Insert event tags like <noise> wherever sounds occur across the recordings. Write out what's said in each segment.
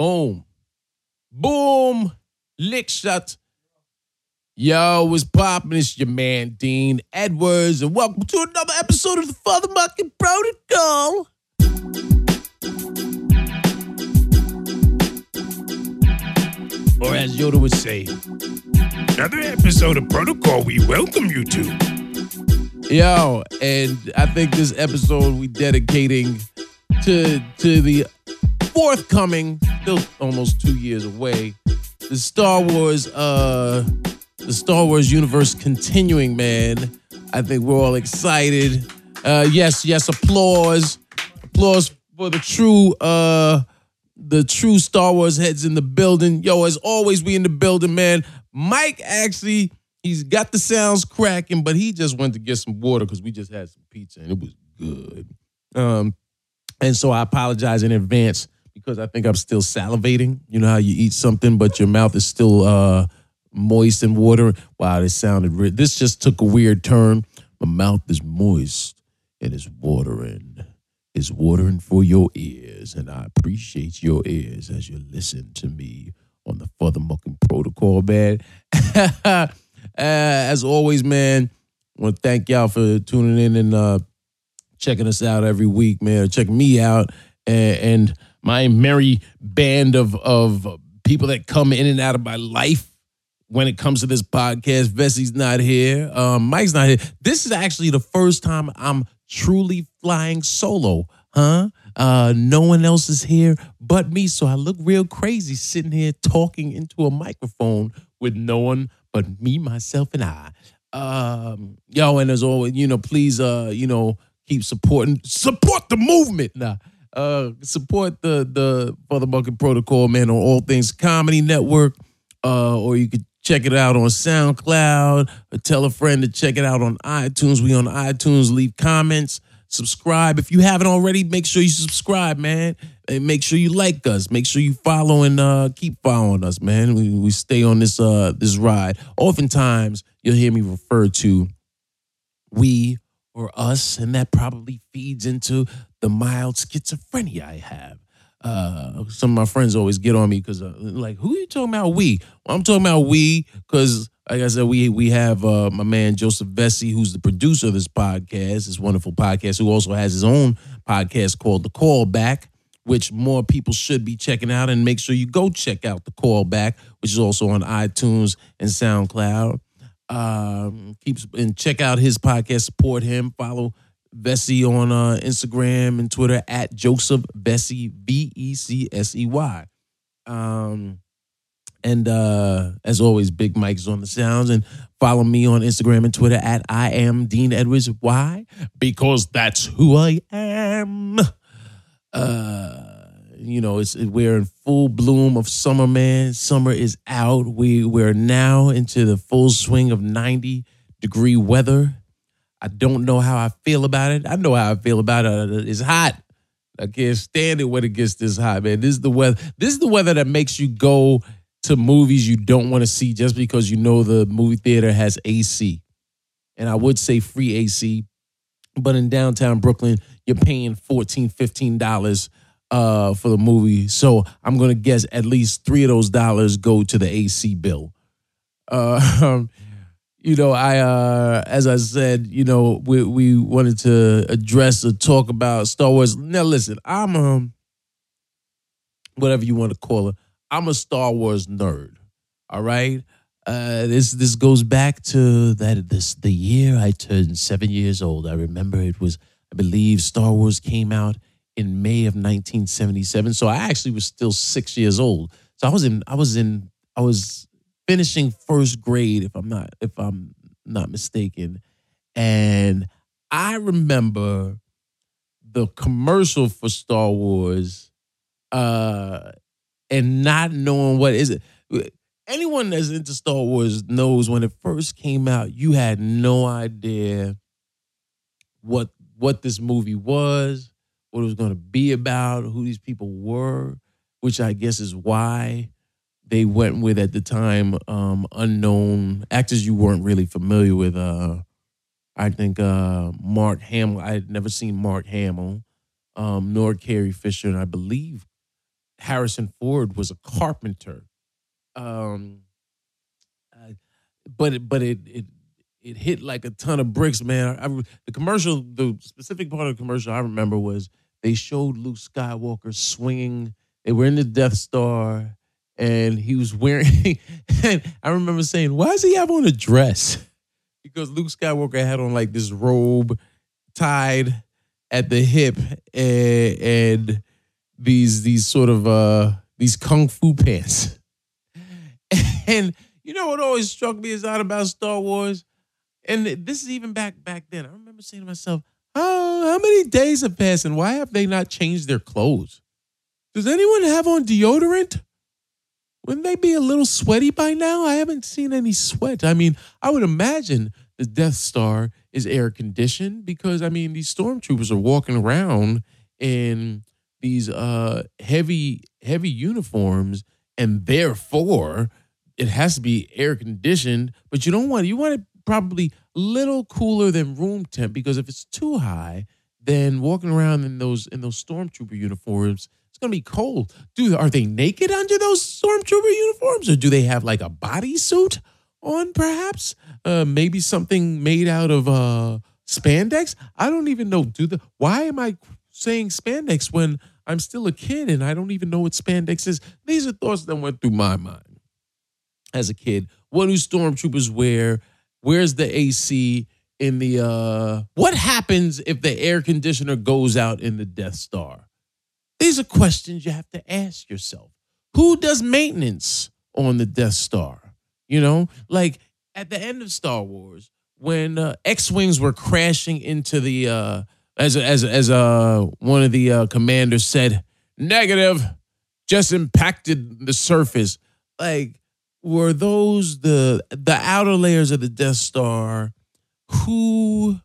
Boom. Boom. Lick shut. Yo, what's poppin'? It's your man, Dean Edwards, and welcome to another episode of the Futhamuckin' Protocol. Or as Yoda would say, Another episode of Protocol we welcome you to. Yo, and I think this episode we dedicating to to the forthcoming, still almost two years away, the Star Wars uh the Star Wars universe continuing, man. I think we're all excited. Uh yes, yes, applause. Applause for the true uh the true Star Wars heads in the building. Yo, as always, we in the building, man. Mike actually, he's got the sounds cracking, but he just went to get some water because we just had some pizza and it was good. Um, and so I apologize in advance because I think I'm still salivating. You know how you eat something, but your mouth is still uh moist and water. Wow, this sounded this just took a weird turn. My mouth is moist and it's watering. It's watering for your ears, and I appreciate your ears as you listen to me on the Futhamuckin' Protocol, man. <laughs> uh, as always, man, I want to thank y'all for tuning in and uh, checking us out every week, man. Checking me out and, and my merry band of of people that come in and out of my life when it comes to this podcast. Vecsey's not here. Um, Mike's not here. This is actually the first time I'm truly flying solo, huh? Uh, no one else is here but me, so I look real crazy sitting here talking into a microphone with no one but me, myself, and I. Um, yo, and as always, you know, please, uh, you know, keep supporting, support the movement. Nah, uh, support the the Futhamuckin' Protocol, man, on All Things Comedy Network. Uh, or you could check it out on SoundCloud, or tell a friend to check it out on iTunes. We on iTunes, leave comments, subscribe. If you haven't already, make sure you subscribe, man. And make sure you like us. Make sure you follow and uh, keep following us, man. We, we stay on this uh this ride. Oftentimes, you'll hear me refer to we or us, and that probably feeds into the mild schizophrenia I have. Uh, some of my friends always get on me because uh, like, who are you talking about? We? Well, I'm talking about we because, like I said, we we have uh, my man Joseph Vecsey, who's the producer of this podcast, this wonderful podcast, who also has his own podcast called The Callback, which more people should be checking out. And make sure you go check out The Callback, which is also on iTunes and SoundCloud. Um, keeps and check out his podcast. Support him. Follow Vecsey on uh, Instagram and Twitter at Joseph Vecsey V E C S E Y. Um, and uh, as always, Big Mike's on the sounds and follow me on Instagram and Twitter at I am Dean Edwards. Why? Because that's who I am. Uh, you know, it's we're in full bloom of summer, man. Summer is out. We we're now into the full swing of 90 degree weather. I don't know how I feel about it. I know how I feel about it. It's hot. I can't stand it when it gets this hot, man. This is the weather. This is the weather that makes you go to movies you don't want to see just because you know the movie theater has AC. And I would say free AC, but in downtown Brooklyn, you're paying $14, $15 uh, for the movie. So I'm gonna guess at least three of those dollars go to the AC bill. Uh, <laughs> you know, I uh, as I said, you know, we we wanted to address or talk about Star Wars. Now, listen, I'm um, whatever you want to call it. I'm a Star Wars nerd. All right. Uh, this this goes back to that this the year I turned seven years old. I remember it was I believe Star Wars came out in May of 1977. So I actually was still six years old. So I was in I was in I was finishing first grade if I'm not if I'm not mistaken. And I remember the commercial for Star Wars uh and not knowing what is it. Anyone that's into Star Wars knows when it first came out, you had no idea what what this movie was, what it was going to be about, who these people were, which I guess is why they went with at the time um, unknown actors you weren't really familiar with. Uh, I think uh, Mark Hamill. I had never seen Mark Hamill, um, nor Carrie Fisher, and I believe Harrison Ford was a carpenter. Um, uh, but it, but it it it hit like a ton of bricks, man. I, the commercial, the specific part of the commercial I remember was they showed Luke Skywalker swinging. They were in the Death Star, and he was wearing. <laughs> and I remember saying, "Why does he have on a dress?" Because Luke Skywalker had on like this robe tied at the hip and, and these these sort of uh these kung fu pants. <laughs> And you know what always struck me as odd about Star Wars? And this is even back back then. I remember saying to myself, "Oh, how many days have passed and why have they not changed their clothes? Does anyone have on deodorant? Wouldn't they be a little sweaty by now? I haven't seen any sweat. I mean, I would imagine the Death Star is air conditioned because I mean these stormtroopers are walking around in these uh heavy heavy uniforms and therefore it has to be air conditioned but you don't want you want it probably a little cooler than room temp because if it's too high then walking around in those in those stormtrooper uniforms going to be cold. Dude are they naked under those stormtrooper uniforms or do they have like a bodysuit on perhaps? Uh maybe something made out of uh spandex? I don't even know. Do the why am i saying spandex when i'm still a kid and i don't even know what spandex is? These are thoughts that went through my mind as a kid. What do stormtroopers wear? Where's the ac in the uh what happens if the air conditioner goes out in the death star these are questions you have to ask yourself who does maintenance on the death star you know, like at the end of Star Wars, when uh, X-wings were crashing into the uh, as as as uh, one of the uh, commanders said, negative, just impacted the surface. Like, were those the the outer layers of the Death Star? Who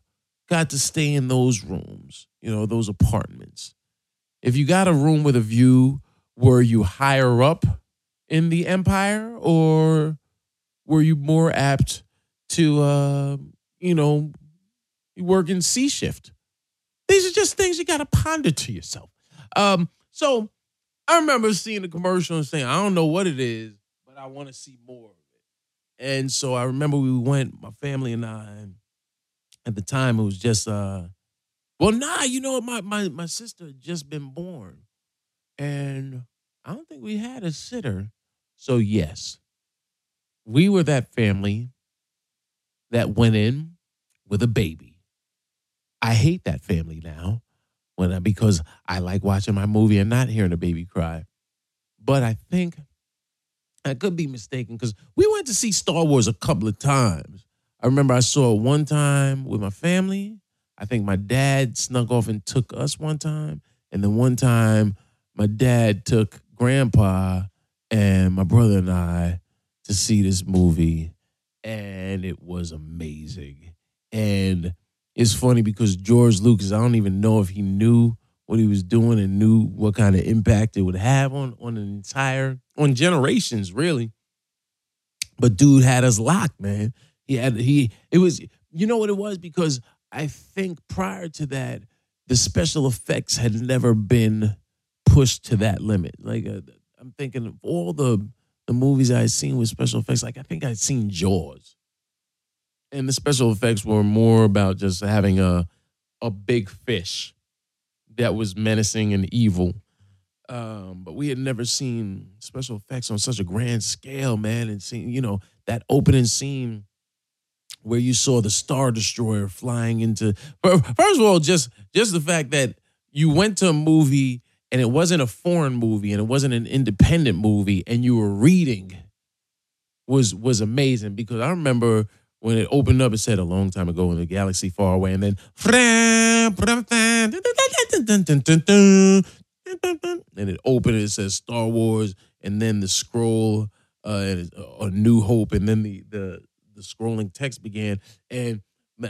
got to stay in those rooms? You know, those apartments. If you got a room with a view, were you higher up in the Empire or were you more apt to, uh, you know, work in C shift? These are just things you got to ponder to yourself. Um, so I remember seeing the commercial and saying, I don't know what it is, but I want to see more of it. And so I remember we went, my family and I, and at the time it was just, uh, well, nah, you know, my, my, my sister had just been born. And I don't think we had a sitter. So, yes, we were that family that went in with a baby. I hate that family now when I, because I like watching my movie and not hearing a baby cry. But I think I could be mistaken because we went to see Star Wars a couple of times. I remember I saw it one time with my family. I think my dad snuck off and took us one time. And then one time, my dad took grandpa and my brother and I to see this movie, and it was amazing. And it's funny because George Lucas, I don't even know if he knew what he was doing and knew what kind of impact it would have on on an entire on generations, really. But dude had us locked, man. He had he it was you know what it was because I think prior to that the special effects had never been pushed to that limit. Like uh, I'm thinking of all the the movies I had seen with special effects, like I think I'd seen Jaws. And the special effects were more about just having a a big fish that was menacing and evil. Um, but we had never seen special effects on such a grand scale, man. And seeing, you know, that opening scene where you saw the Star Destroyer flying into first of all, just just the fact that you went to a movie and it wasn't a foreign movie and it wasn't an independent movie and you were reading was was amazing because I remember when it opened up it said a long time ago in the galaxy far away and then and it opened it says Star Wars and then the scroll uh, a New Hope and then the the the scrolling text began and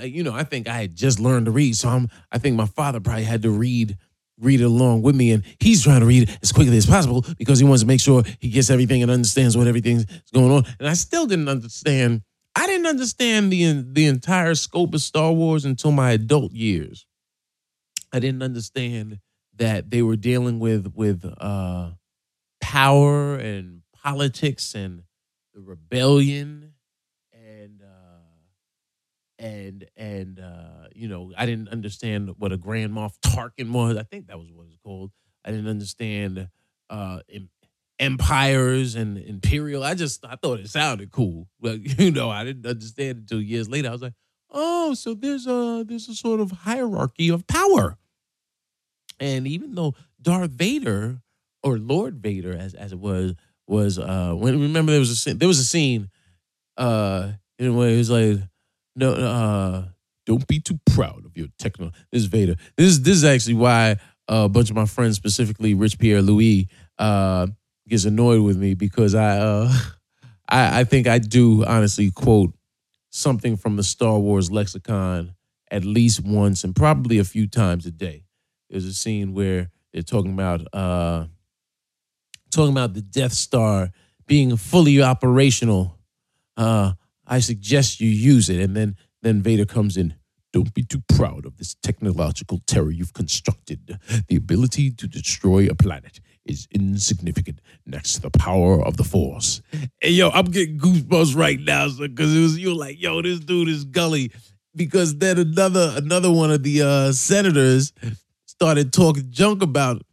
you know I think I had just learned to read so I'm I think my father probably had to read read it along with me. And he's trying to read as quickly as possible because he wants to make sure he gets everything and understands what everything's going on. And I still didn't understand. I didn't understand the the entire scope of Star Wars until my adult years. I didn't understand that they were dealing with with uh power and politics and the rebellion and and uh you know I didn't understand what a Grand Moff Tarkin was. I think that was what it's called. I didn't understand uh em- empires and imperial. I just I thought it sounded cool. But <laughs> you know, I didn't understand until years later. I was like, oh, so there's a there's a sort of hierarchy of power. And even though Darth Vader or Lord Vader, as as it was, was uh when remember there was a scene, there was a scene uh in a way it was like no uh don't be too proud of your techno. This is Vader. This is this is actually why a bunch of my friends, specifically Rich Pierre Louis, uh, gets annoyed with me because I uh <laughs> I, I think I do honestly quote something from the Star Wars lexicon at least once and probably a few times a day. There's a scene where they're talking about uh talking about the Death Star being fully operational. Uh I suggest you use it. And then then Vader comes in. Don't be too proud of this technological terror you've constructed. The ability to destroy a planet is insignificant next to the power of the Force. And yo, I'm getting goosebumps right now because it was you're like, yo, this dude is gully. Because then another another one of the uh, senators started talking junk about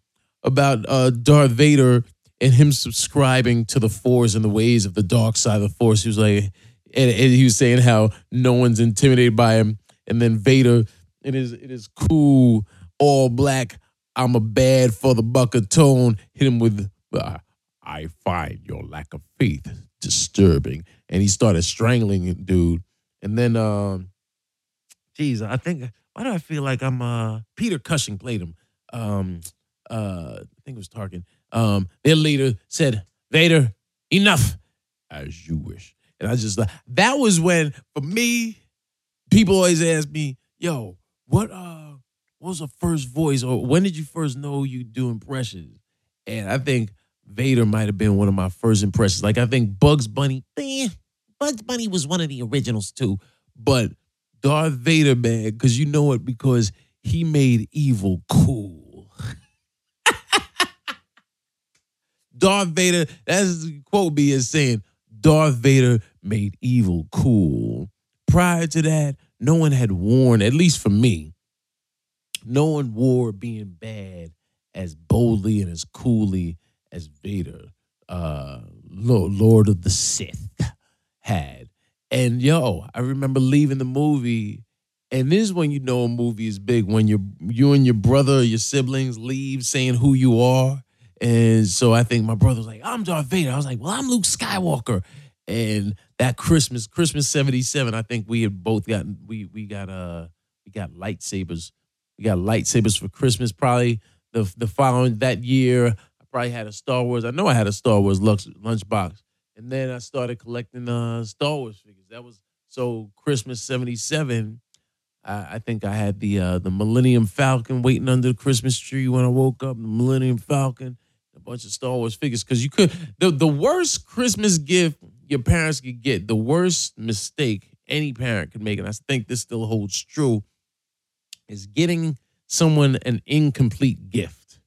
about uh, Darth Vader and him subscribing to the Force and the ways of the dark side of the Force. He was like, and, and he was saying how no one's intimidated by him. And then Vader, it is it is cool all black, I'm a bad for the buck of tone, hit him with, uh, I find your lack of faith disturbing. And he started strangling dude. And then, um, geez, I think, why do I feel like I'm, uh, Peter Cushing played him. Um, uh, I think it was Tarkin. Um, their leader said, Vader, enough, as you wish. And I just, like that was when, for me, people always ask me, yo, what, uh, what was the first voice or when did you first know you do impressions? And I think Vader might have been one of my first impressions. Like I think Bugs Bunny, eh, Bugs Bunny was one of the originals too. But Darth Vader, man, because you know it because he made evil cool. <laughs> Darth Vader, that's quote me as saying, Darth Vader made evil cool. Prior to that, no one had worn, at least for me, no one wore being bad as boldly and as coolly as Vader, uh, Lord of the Sith, had. And yo, I remember leaving the movie, and this is when you know a movie is big when you you and your brother or your siblings leave saying who you are. And so I think my brother was like, I'm Darth Vader. I was like, well, I'm Luke Skywalker. And that Christmas, Christmas 77, I think we had both gotten we we got uh we got lightsabers we got lightsabers for Christmas. Probably the the following that year, I probably had a Star Wars. I know I had a Star Wars lunch lunchbox, and then I started collecting uh, Star Wars figures. That was so Christmas '77. I, I think I had the uh, the Millennium Falcon waiting under the Christmas tree when I woke up. The Millennium Falcon, a bunch of Star Wars figures. Because you could the the worst Christmas gift your parents could get, the worst mistake any parent could make, and I think this still holds true is getting someone an incomplete gift.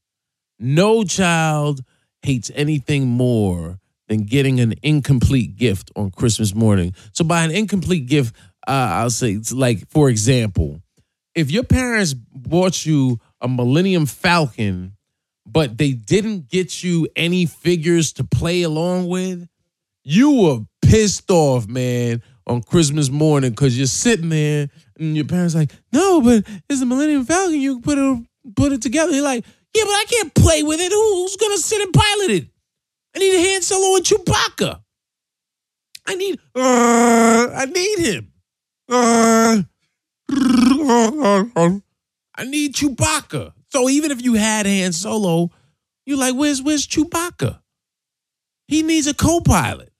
No child hates anything more than getting an incomplete gift on Christmas morning. So, by an incomplete gift, uh, I'll say, it's like, for example, if your parents bought you a Millennium Falcon, but they didn't get you any figures to play along with, you were pissed off, man, on Christmas morning because you're sitting there and your parents like, no, but it's a Millennium Falcon. You can put it put it together. You're like, yeah, but I can't play with it. Who, who's gonna sit and pilot it? I need a Han Solo and Chewbacca. I need, uh, I need him. Uh, I need Chewbacca. So even if you had Han Solo, you're like, where's where's Chewbacca? He needs a co-pilot.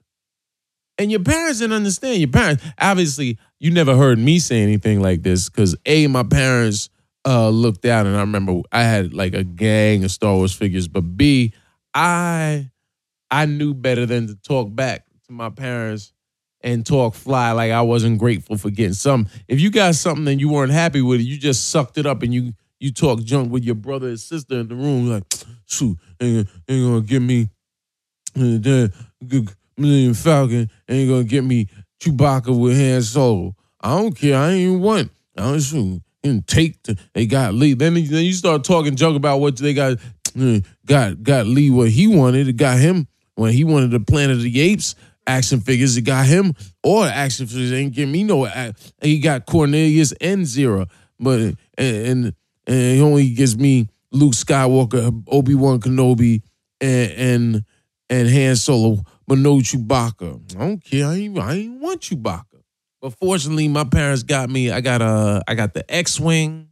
And your parents didn't understand. Your parents, obviously, you never heard me say anything like this because A, my parents uh, looked out and I remember I had like a gang of Star Wars figures, but B, I I knew better than to talk back to my parents and talk fly like I wasn't grateful for getting something. If you got something and you weren't happy with it, you just sucked it up and you you talk junk with your brother and sister in the room like, <sniffs> shoot, ain't, ain't gonna give me the Millennium Falcon ain't gonna get me Chewbacca with Han Solo. I don't care. I ain't want. I don't. And take the, they got Lee. Then, then you start talking junk about what they got mm, got got Lee what he wanted. It got him when he wanted the Planet of the Apes action figures. It got him or action figures ain't give me no. He got Cornelius and Zira, but and and, and he only gives me Luke Skywalker, Obi Wan Kenobi, and and and Han Solo, but no Chewbacca. I don't care. I ain't, I ain't want Chewbacca. But fortunately, my parents got me. I got a I got the X-wing.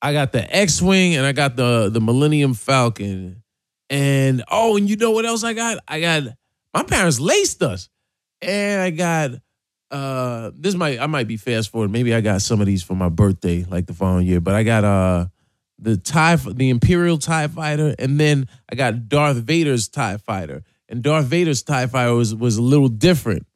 I got the X-wing and I got the the Millennium Falcon. And oh, and you know what else I got? I got my parents laced us. And I got uh this might I might be fast forward. Maybe I got some of these for my birthday, like the following year. But I got uh the TIE the Imperial TIE fighter, and then I got Darth Vader's TIE fighter. And Darth Vader's TIE fighter was was a little different.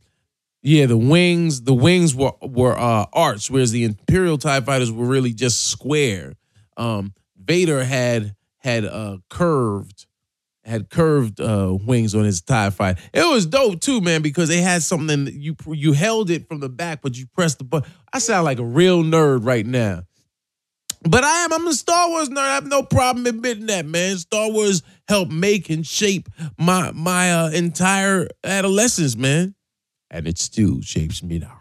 Yeah, the wings, the wings were were uh, arched, whereas the Imperial Tie Fighters were really just square. Um, Vader had had uh, curved had curved uh, wings on his Tie Fighter. It was dope too, man, because they had something you you held it from the back, but you pressed the button. I sound like a real nerd right now. But I am. I'm a Star Wars nerd. I have no problem admitting that, man. Star Wars helped make and shape my my uh, entire adolescence, man and it still shapes me now.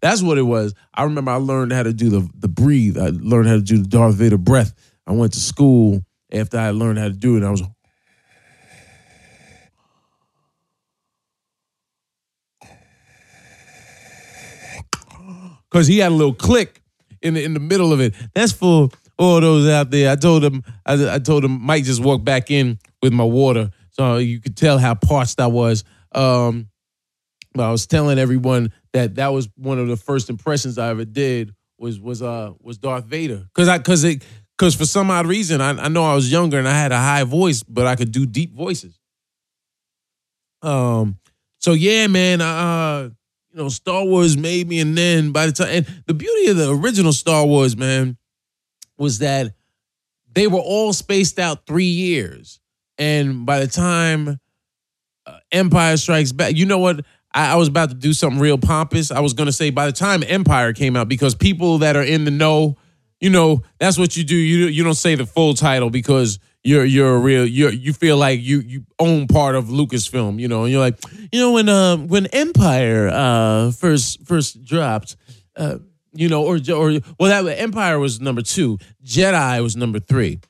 That's what it was. I remember I learned how to do the the breathe. I learned how to do the Darth Vader breath. I went to school after I learned how to do it. I was <gasps> because he had a little click in the in the middle of it. That's for all those out there. I told him I, I told him Mike just walked back in with my water, so you could tell how parched I was. Um, but I was telling everyone that that was one of the first impressions I ever did was was uh was Darth Vader because I because it because for some odd reason I, I know I was younger and I had a high voice but I could do deep voices. Um, so yeah, man, uh, you know, Star Wars made me, and then by the time and the beauty of the original Star Wars, man, was that they were all spaced out three years, and by the time uh, Empire Strikes Back. You know what? I, I, was about to do something real pompous. I was going to say by the time Empire came out, because people that are in the know, you know, that's what you do. You you don't say the full title because you're you're a real you you feel like you you own part of Lucasfilm, you know, and you're like, you know, when uh when Empire uh first first dropped, uh, you know, or or well that Empire was number two, Jedi was number three,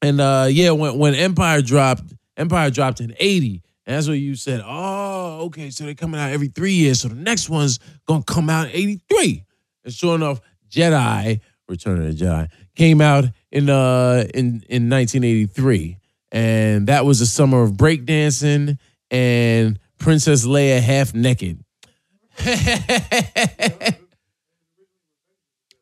and uh yeah, when when Empire dropped, Empire dropped in eighty. And that's what you said. Oh, okay. So they're coming out every three years. So the next one's gonna come out in 83. And sure enough, Jedi, Return of the Jedi, came out in uh in, in 1983. And that was the summer of breakdancing and Princess Leia half naked. <laughs> it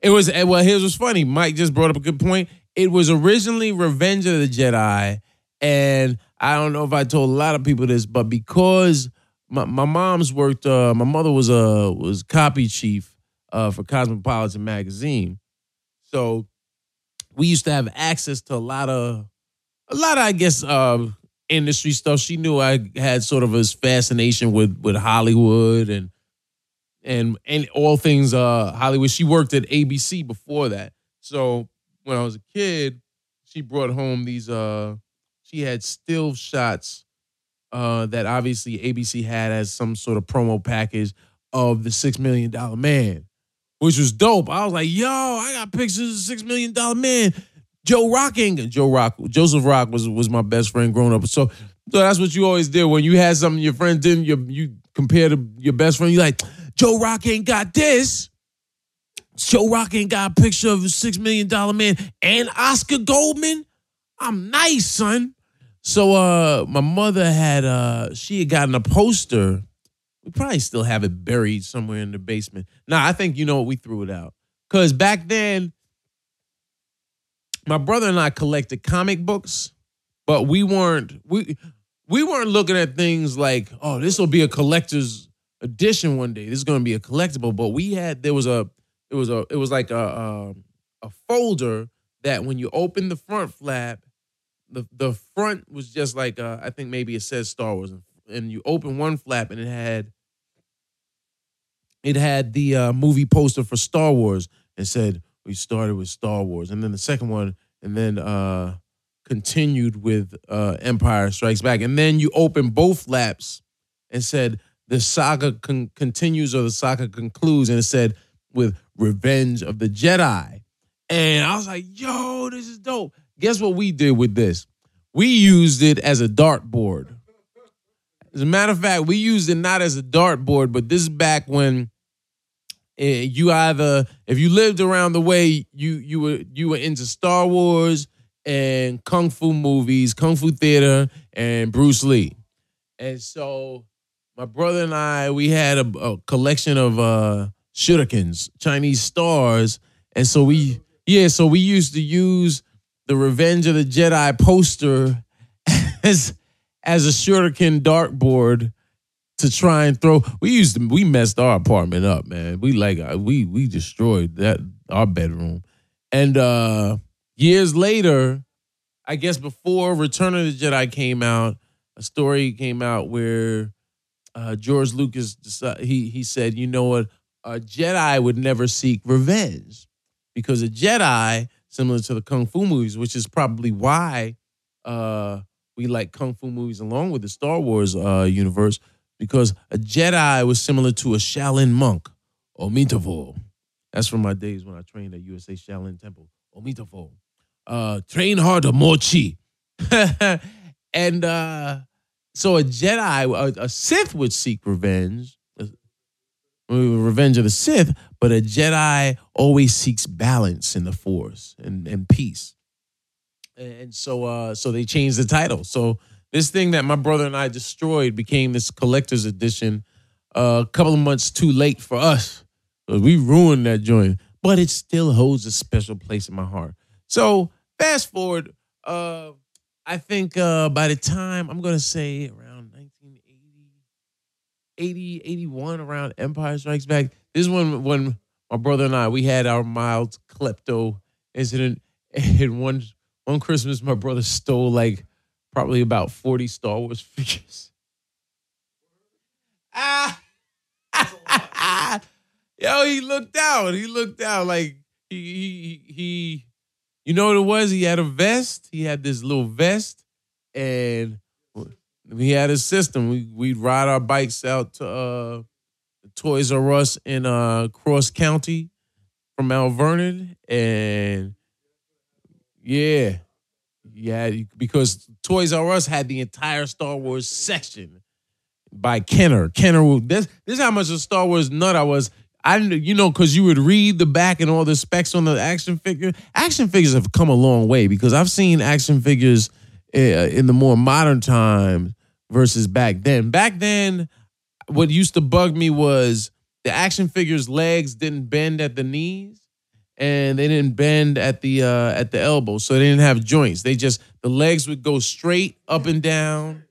was well, here's what's funny. Mike just brought up a good point. It was originally Revenge of the Jedi, and I don't know if I told a lot of people this, but because my, my mom's worked, uh, my mother was a was copy chief uh, for Cosmopolitan magazine, so we used to have access to a lot of a lot of I guess uh, industry stuff. She knew I had sort of a fascination with with Hollywood and and and all things uh, Hollywood. She worked at ABC before that, so when I was a kid, she brought home these uh she had still shots uh, that obviously ABC had as some sort of promo package of the Six Million Dollar Man, which was dope. I was like, yo, I got pictures of Six Million Dollar Man. Joe Rock Joe Rock. Joseph Rock was was my best friend growing up. So, so that's what you always did when you had something your friend didn't. You you compare to your best friend. You like Joe Rock ain't got this. Joe Rock ain't got a picture of a six million dollar man and Oscar Goldman. I'm nice, son. So uh my mother had uh she had gotten a poster. We probably still have it buried somewhere in the basement. Nah, I think you know what we threw it out. Cause back then, my brother and I collected comic books, but we weren't we we weren't looking at things like, oh, this will be a collector's edition one day. This is gonna be a collectible. But we had there was a it was a it was like a a, a folder that when you open the front flap the the front was just like uh, I think maybe it says Star Wars, and you open one flap and it had it had the uh, movie poster for Star Wars and said we started with Star Wars, and then the second one, and then uh, continued with uh, Empire Strikes Back, and then you open both flaps and said the saga con- continues or the saga concludes, and it said with Revenge of the Jedi, and I was like, yo, this is dope. Guess what we did with this? We used it as a dartboard. As a matter of fact, we used it not as a dartboard, but this is back when eh, you either if you lived around the way you you were you were into Star Wars and kung fu movies, kung fu theater, and Bruce Lee. And so my brother and I we had a, a collection of uh shurikens, Chinese stars, and so we yeah, so we used to use the Revenge of the Jedi poster <laughs> as as a shuriken dartboard to try and throw. We used to, we messed our apartment up, man. We like uh, we we destroyed that our bedroom, and uh years later, I guess before Return of the Jedi came out, a story came out where uh, George Lucas decided, he he said, you know what, a Jedi would never seek revenge because a Jedi, similar to the kung fu movies, which is probably why uh, we like kung fu movies along with the Star Wars uh, universe, because a Jedi was similar to a Shaolin monk, Omitavo. That's from my days when I trained at USA Shaolin Temple. Omitavo. Uh, train hard more chi. <laughs> and uh, so a Jedi, a, a Sith would seek revenge, uh, revenge of the Sith, but a Jedi always seeks balance in the Force and, and peace. And so, uh, so they changed the title. So this thing that my brother and I destroyed became this collector's edition. Uh, a couple of months too late for us. We ruined that joint, but it still holds a special place in my heart. So fast forward, uh, I think uh, by the time I'm gonna say around 1980, 80, 81, around Empire Strikes Back. This is when when my brother and I we had our mild klepto incident. <laughs> And one one Christmas, my brother stole like probably about 40 Star Wars figures. Ah, <laughs> yo, he looked out. He looked out like he he he you know what it was? He had a vest. He had this little vest, and he had a system. We we'd ride our bikes out to uh, Toys R Us in uh, Cross County from Mount Vernon, and yeah, yeah, because Toys R Us had the entire Star Wars section by Kenner. Kenner, this this is how much a Star Wars nut I was. I you know because you would read the back and all the specs on the action figure. Action figures have come a long way because I've seen action figures uh, in the more modern times versus back then. Back then, what used to bug me was the action figures' legs didn't bend at the knees and they didn't bend at the uh, at the elbow, so they didn't have joints. They just the legs would go straight up and down,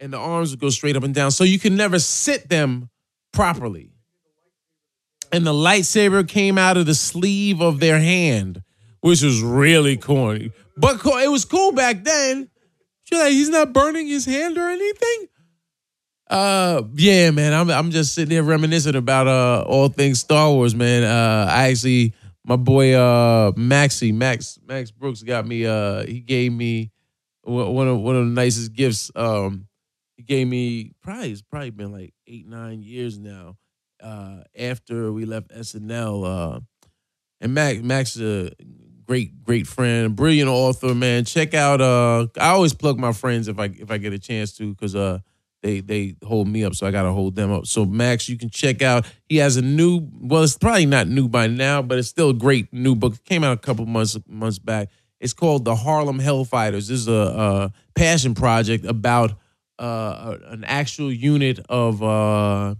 and the arms would go straight up and down. So you could never sit them properly and the lightsaber came out of the sleeve of their hand, which was really corny. But it was cool back then. You're like, he's not burning his hand or anything. Uh, yeah, man. I'm I'm just sitting here reminiscing about uh all things Star Wars, man. Uh, I actually my boy uh Maxie Max Max Brooks got me. Uh, he gave me one of one of the nicest gifts. Um, he gave me probably it's probably been like eight nine years now uh, after we left SNL. Uh, and Max, Max is a great, great friend, brilliant author, man. Check out. Uh, I always plug my friends if I if I get a chance to, because uh, they they hold me up, so I gotta hold them up. So Max, you can check out. He has a new. Well, it's probably not new by now, but it's still a great new book. It came out a couple months months back. It's called The Harlem Hellfighters. This is a, a passion project about uh, an actual unit of. Uh,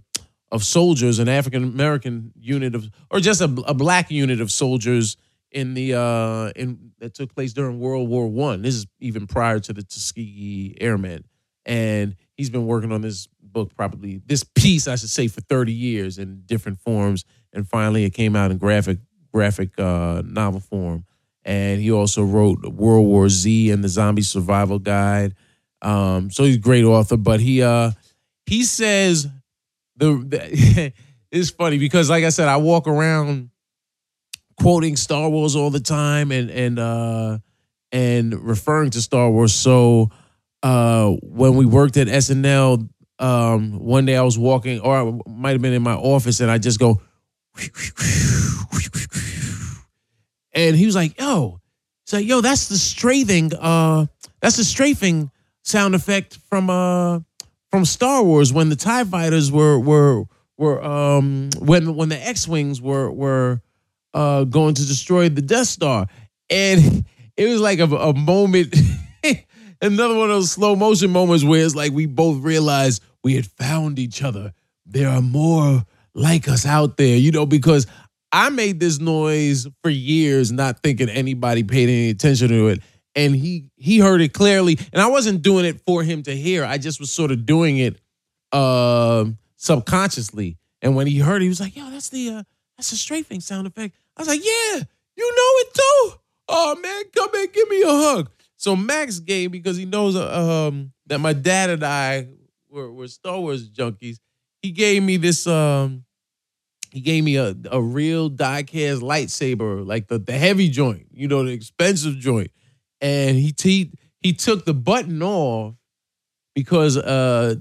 of soldiers, an African American unit of, or just a, a black unit of soldiers in the uh in that took place during World War One. This is even prior to the Tuskegee Airmen, and he's been working on this book probably this piece I should say for thirty years in different forms, and finally it came out in graphic graphic uh, novel form. and he also wrote World War Z and the Zombie Survival Guide. Um, so he's a great author, but he uh he says the, the <laughs> it's funny because like I said, I walk around quoting Star Wars all the time and and uh and referring to Star Wars. So uh when we worked at SNL, um one day I was walking or I might have been in my office and I just go and he was like, yo, he's like, yo, that's the strafing, uh, that's the strafing sound effect from uh from Star Wars when the TIE fighters were were were um when when the X-Wings were were uh going to destroy the Death Star. And <laughs> it was like a, a moment, <laughs> another one of those slow motion moments where it's like we both realized we had found each other. There are more like us out there, you know, because I made this noise for years, not thinking anybody paid any attention to it. And he he heard it clearly. And I wasn't doing it for him to hear. I just was sort of doing it uh, subconsciously. And when he heard it, he was like, yo, that's the uh, that's the strafing sound effect. I was like, yeah, you know it too. Oh man, come and give me a hug. So Max gave because he knows uh, um, that my dad and I were, were Star Wars junkies. He gave me this um, he gave me a, a real die-cast lightsaber, like the, the heavy joint, you know, the expensive joint. And he he, he took the button off because uh,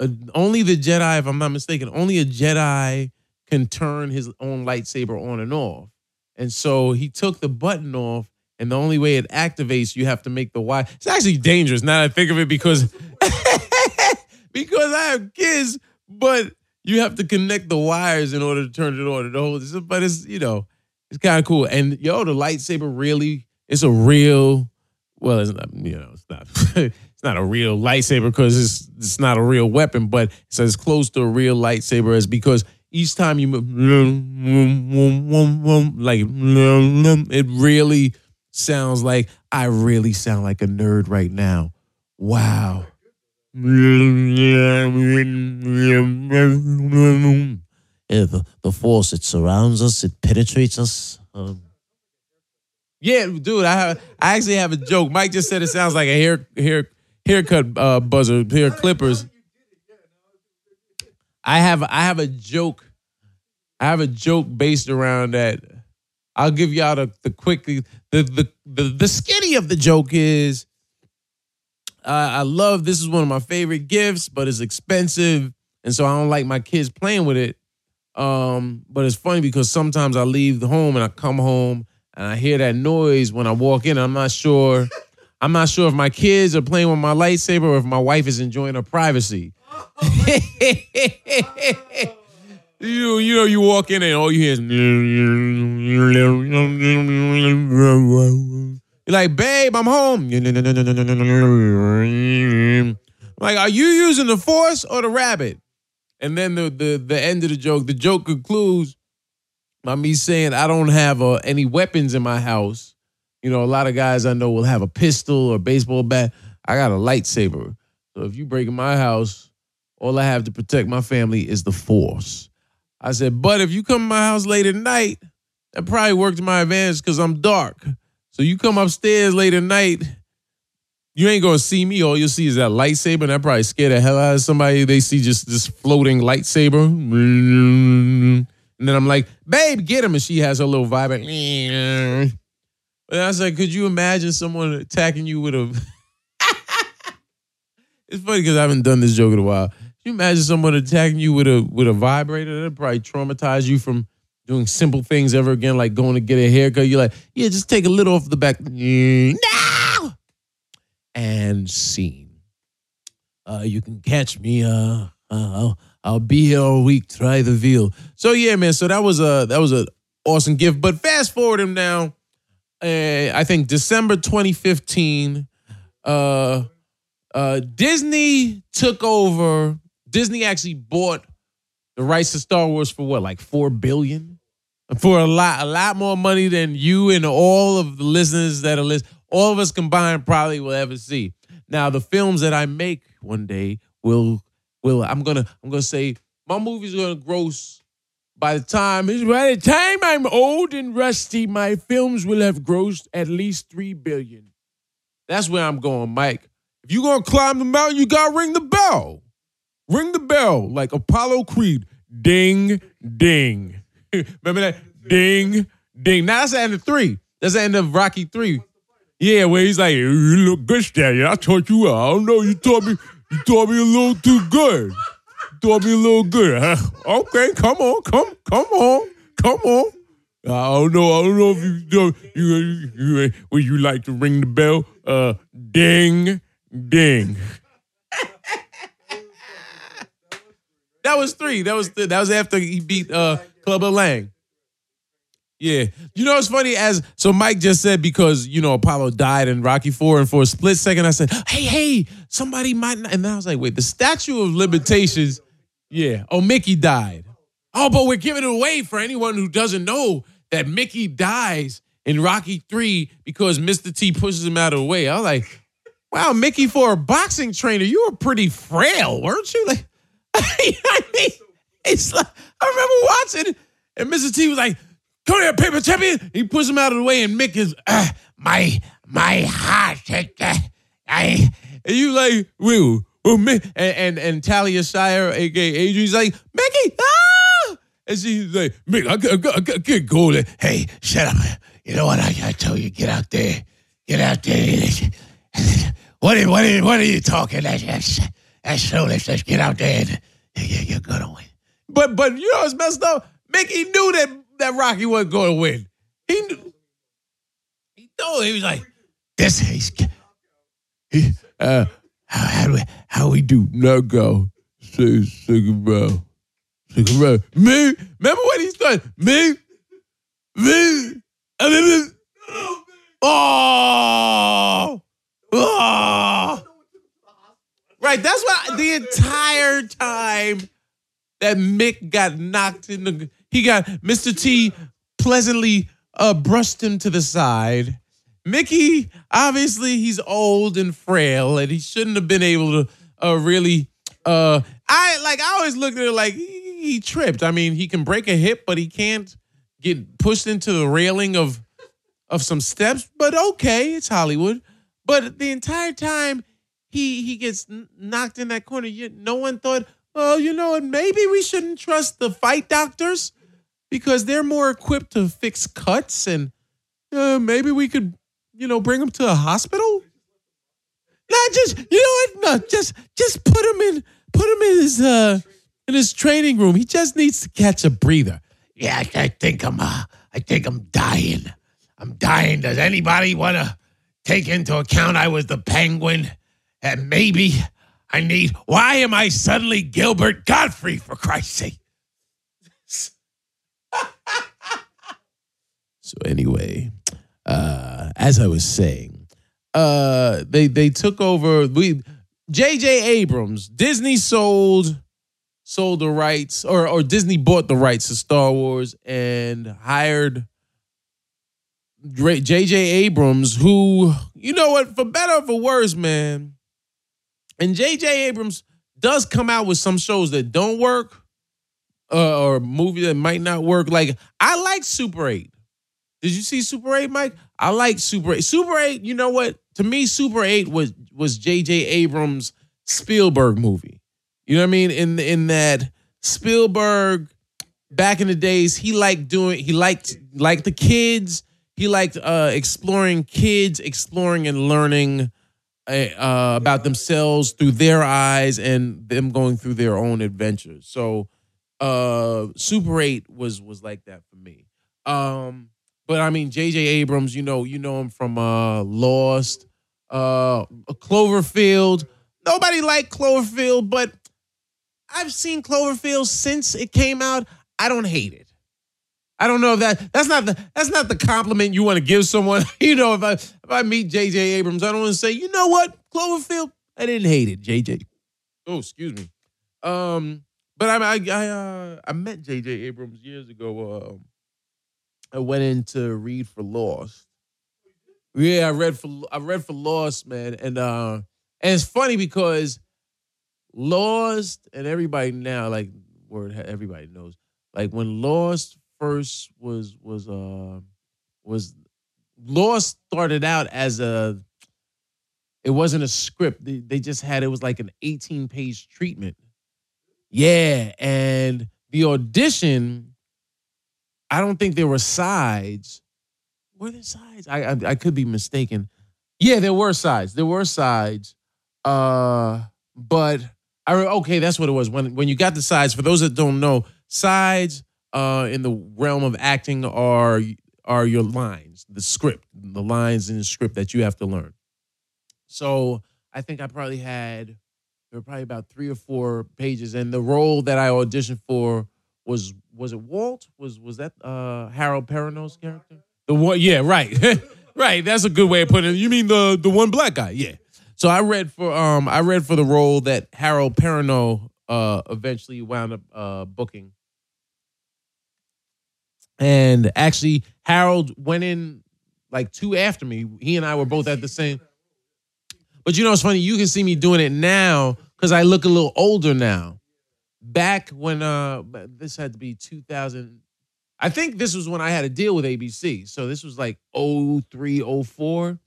uh, only the Jedi, if I'm not mistaken, only a Jedi can turn his own lightsaber on and off. And so he took the button off, and the only way it activates, you have to make the wire. It's actually dangerous now I think of it because <laughs> because I have kids, but you have to connect the wires in order to turn it on. But it's you know, it's kind of cool. And yo, the lightsaber really, it's a real. Well, it's not. You know, it's not. <laughs> it's not a real lightsaber because it's it's not a real weapon, but it's as close to a real lightsaber as because each time you move, like it really sounds like I really sound like a nerd right now. Wow. Yeah, the, the force, it surrounds us, it penetrates us. Um, Yeah, dude, I have I actually have a joke. Mike just said it sounds like a hair hair haircut uh, buzzer, hair clippers. I have I have a joke. I have a joke based around that. I'll give y'all the the quick the the the, the skinny of the joke is. Uh, I love this is one of my favorite gifts, but it's expensive, and so I don't like my kids playing with it. Um, but it's funny because sometimes I leave the home and I come home and I hear that noise when I walk in. I'm not sure. I'm not sure if my kids are playing with my lightsaber or if my wife is enjoying her privacy. <laughs> you you know you walk in and all you hear is you're like, babe, I'm home. like, are you using the force or the rabbit? And then the the the end of the joke, the joke concludes by me saying I don't have uh, any weapons in my house. You know, a lot of guys I know will have a pistol or baseball bat. I got a lightsaber. So if you break in my house, all I have to protect my family is the force. I said, but if you come to my house late at night, that probably worked to my advantage because I'm dark. So you come upstairs late at night, you ain't gonna see me. All you'll see is that lightsaber, and that probably scare the hell out of somebody. They see just this floating lightsaber. And then I'm like, babe, get him. And she has her little vibrant. And I was like, could you imagine someone attacking you with a <laughs> It's funny because I haven't done this joke in a while. You imagine someone attacking you with a with a vibrator? That'd probably traumatize you from doing simple things ever again, like going to get a haircut. You're like, yeah, just take a little off the back. No! And scene. Uh, you can catch me. Uh, uh, I'll, I'll be here all week. Try the veal. So yeah, man. So that was a that was an awesome gift. But fast forward him now. Uh, I think December 2015. Uh, uh, Disney took over. Disney actually bought the rights to Star Wars for what, like four billion? For a lot, a lot more money than you and all of the listeners that are list, all of us combined probably will ever see. Now, the films that I make one day will will I'm gonna I'm gonna say my movie's gonna gross by the time by the time I'm old and rusty, my films will have grossed at least three billion. That's where I'm going, Mike. If you're gonna climb the mountain, you gotta ring the bell. Ring the bell like Apollo Creed. Ding, ding. <laughs> Remember that? Ding, ding. Now that's the end of three. That's the end of Rocky three. Yeah, where he's like, you look good, Stallion. I taught you well. I don't know. You taught me. You taught me a little too good. You taught me a little good. Huh? <laughs> Okay, come on, come, come on, come on. I don't know. I don't know if you do. You, you, you, would you like to ring the bell? Uh, ding, ding. <laughs> that was three. That was th- that was after he beat uh Clubber Lang. Yeah, you know it's funny as so Mike just said because you know Apollo died in Rocky Four, and for a split second I said, "Hey, hey, somebody might," not. and then I was like, "Wait, the Statue of limitations." Yeah. Oh, Mickey died. Oh, but we're giving it away for anyone who doesn't know that Mickey dies in Rocky Three because Mr. T pushes him out of the way. I was like, "Wow, Mickey, for a boxing trainer, you were pretty frail, weren't you?" Like, <laughs> I mean, it's like I remember watching, and Mr. T was like. Come here, paper champion. He pushes him out of the way, and Mick is uh, my my heart. Uh, I and you like well, well Mick and and, and Talia Shire, aka Adrian's like Mickey, ah, and she's like Mick, I I I got get going. Hey, shut up. You know what? I gotta tell you, get out there. Get out there. <laughs> What are, what are, what are you talking? That's, that's, let's, let's get out there you, you're gonna win. But but you know what's messed up? Mickey knew that that Rocky wasn't to win. He knew. He knew. He was like, This he's he, uh, how, how do we how we do? now go. Say second round. Second round. Me? Remember when he started? Me? Me? And then Oh! Oh! Right, that's why the entire time that Mick got knocked in the he got Mr. T pleasantly uh brushed him to the side. Mickey, obviously he's old and frail and he shouldn't have been able to uh really uh I like I always looked at it like he, he tripped. I mean, he can break a hip, but he can't get pushed into the railing of of some steps, but okay, it's Hollywood. But the entire time he he gets knocked in that corner, you, no one thought, well, you know what? Maybe we shouldn't trust the fight doctors because they're more equipped to fix cuts, and uh, maybe we could, you know, bring him to a hospital. Not just you know what? No, just just put him in put him in his uh in his training room. He just needs to catch a breather. Yeah, I, I think I'm uh, I think I'm dying. I'm dying. Does anybody want to take into account I was the penguin? And maybe I need. Why am I suddenly Gilbert Gottfried? For Christ's sake! <laughs> So anyway, uh, as I was saying, uh, they they took over. We J.J. Abrams, Disney sold sold the rights, or or Disney bought the rights to Star Wars and hired J.J. Abrams, who you know what, for better or for worse, man. And J.J. Abrams does come out with some shows that don't work, uh, or movie that might not work. Like I like Super Eight. Did you see Super 8, Mike? I like Super 8. Super 8, you know what? To me, Super 8 was was J.J. Abrams' Spielberg movie. You know what I mean? In in that Spielberg back in the days, he liked doing he liked like the kids. He liked uh exploring kids, exploring and learning uh, uh, about themselves through their eyes and them going through their own adventures. So uh Super 8 was was like that for me. Um but I mean, J.J. Abrams, you know, you know him from uh, Lost, uh, Cloverfield. Nobody liked Cloverfield, but I've seen Cloverfield since it came out. I don't hate it. I don't know if that that's not the that's not the compliment you want to give someone. <laughs> you know, if I if I meet J.J. Abrams, I don't want to say, you know what, Cloverfield, I didn't hate it, J.J. Oh, excuse me. Um, but I I I, uh, I met J.J. Abrams years ago. Uh, I went in to read for Lost. Yeah, I read for I read for Lost, man, and uh, and it's funny because Lost and everybody now like word everybody knows like when Lost first was was uh was Lost started out as a it wasn't a script. They, they just had it was like an 18 page treatment. Yeah, and the audition, I don't think there were sides. Were there sides? I I, I could be mistaken. Yeah, there were sides. There were sides. Uh, but I okay, that's what it was. When when you got the sides, for those that don't know, sides uh in the realm of acting are are your lines, the script, the lines in the script that you have to learn. So I think I probably had there were probably about three or four pages, and the role that I auditioned for was was it Walt? Was was that uh Harold Perrineau's character? The one, yeah, right, <laughs> right. That's a good way of putting it. You mean the the one black guy? Yeah. So I read for um I read for the role that Harold Perrineau uh eventually wound up uh booking. And actually Harold went in like two after me. He and I were both at the same. But you know it's funny, you can see me doing it now because I look a little older now. Back when uh this had to be 2000 I think this was when I had a deal with ABC. So this was like 03, 04.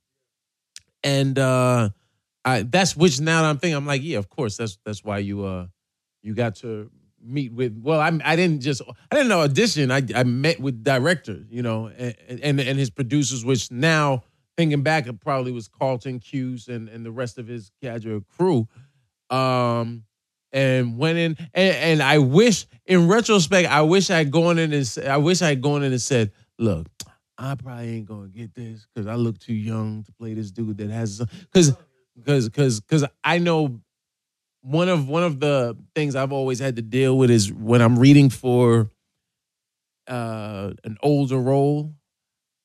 And uh I that's which now that I'm thinking, I'm like, yeah, of course, that's that's why you uh you got to meet with well, I I didn't just I didn't know audition. I I met with director, you know, and and, and his producers, which now thinking back, it probably was Carlton Cuse and, and the rest of his cadre crew. Um and went in and, and I wish in retrospect, I wish I'd gone in and I wish I'd gone in and said, look, I probably ain't gonna get this because I look too young to play this dude that has because because because because I know one of one of the things I've always had to deal with is when I'm reading for uh an older role.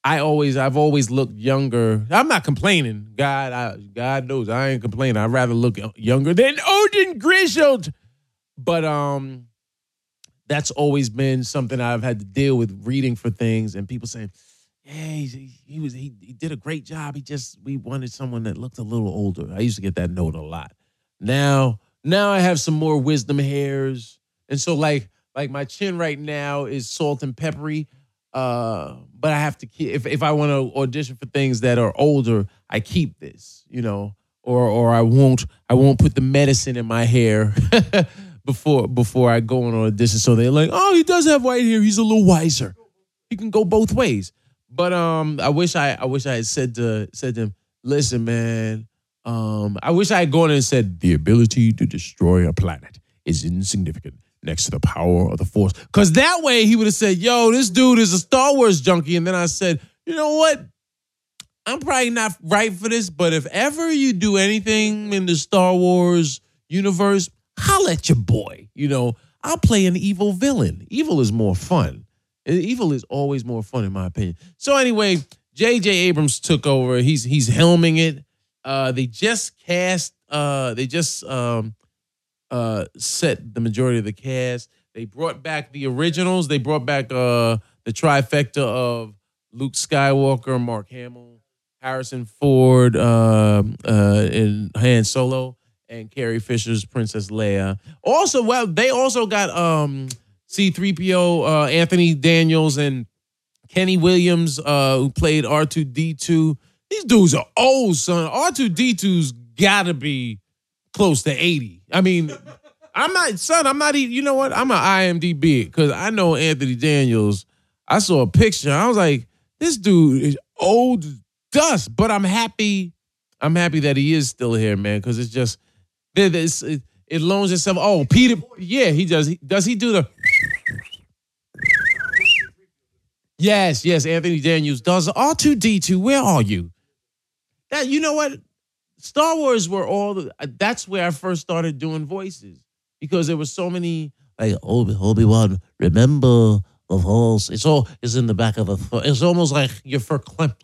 I always I've always looked younger. I'm not complaining. God, I, God knows I ain't complaining. I'd rather look younger than Odin Griswold. But um that's always been something I've had to deal with reading for things and people saying, "Yeah, he, he was he, he did a great job. He just we wanted someone that looked a little older." I used to get that note a lot. Now, now I have some more wisdom hairs, and so like like my chin right now is salt and peppery. Uh, but I have to keep if if I want to audition for things that are older, I keep this, you know, or or I won't I won't put the medicine in my hair <laughs> before before I go on audition. So they're like, oh, he does have white hair. He's a little wiser. He can go both ways. But um, I wish I I wish I had said to said to him, listen, man. Um, I wish I had gone and said the ability to destroy a planet is insignificant next to the power of the force. Cause that way he would have said, yo, this dude is a Star Wars junkie. And then I said, you know what? I'm probably not right for this, but if ever you do anything in the Star Wars universe, holla at your boy. You know, I'll play an evil villain. Evil is more fun. Evil is always more fun, in my opinion. So anyway, J.J. Abrams took over. He's he's helming it. Uh, they just cast. Uh, they just um, uh, set the majority of the cast. They brought back the originals. They brought back uh, the trifecta of Luke Skywalker, Mark Hamill, Harrison Ford, uh, uh, and Han Solo, and Carrie Fisher's Princess Leia. Also, well, they also got um, C-3PO, uh, Anthony Daniels, and Kenny Williams, uh, who played R2D2. These dudes are old, son. R2D2's gotta be close to 80. I mean, I'm not, son, I'm not even, you know what? I'm an IMDb because I know Anthony Daniels. I saw a picture. I was like, this dude is old dust, but I'm happy. I'm happy that he is still here, man, because it's just, it, it, loans itself. Oh, Peter, yeah, he does. Does he do the, Yes, yes, Anthony Daniels does. R2D2, where are you? That you know what? Star Wars were all the, that's where I first started doing voices because there were so many Like Obi Obi Wan, remember the Force. It's all it's in the back of the. th- It's almost like you're verklempt.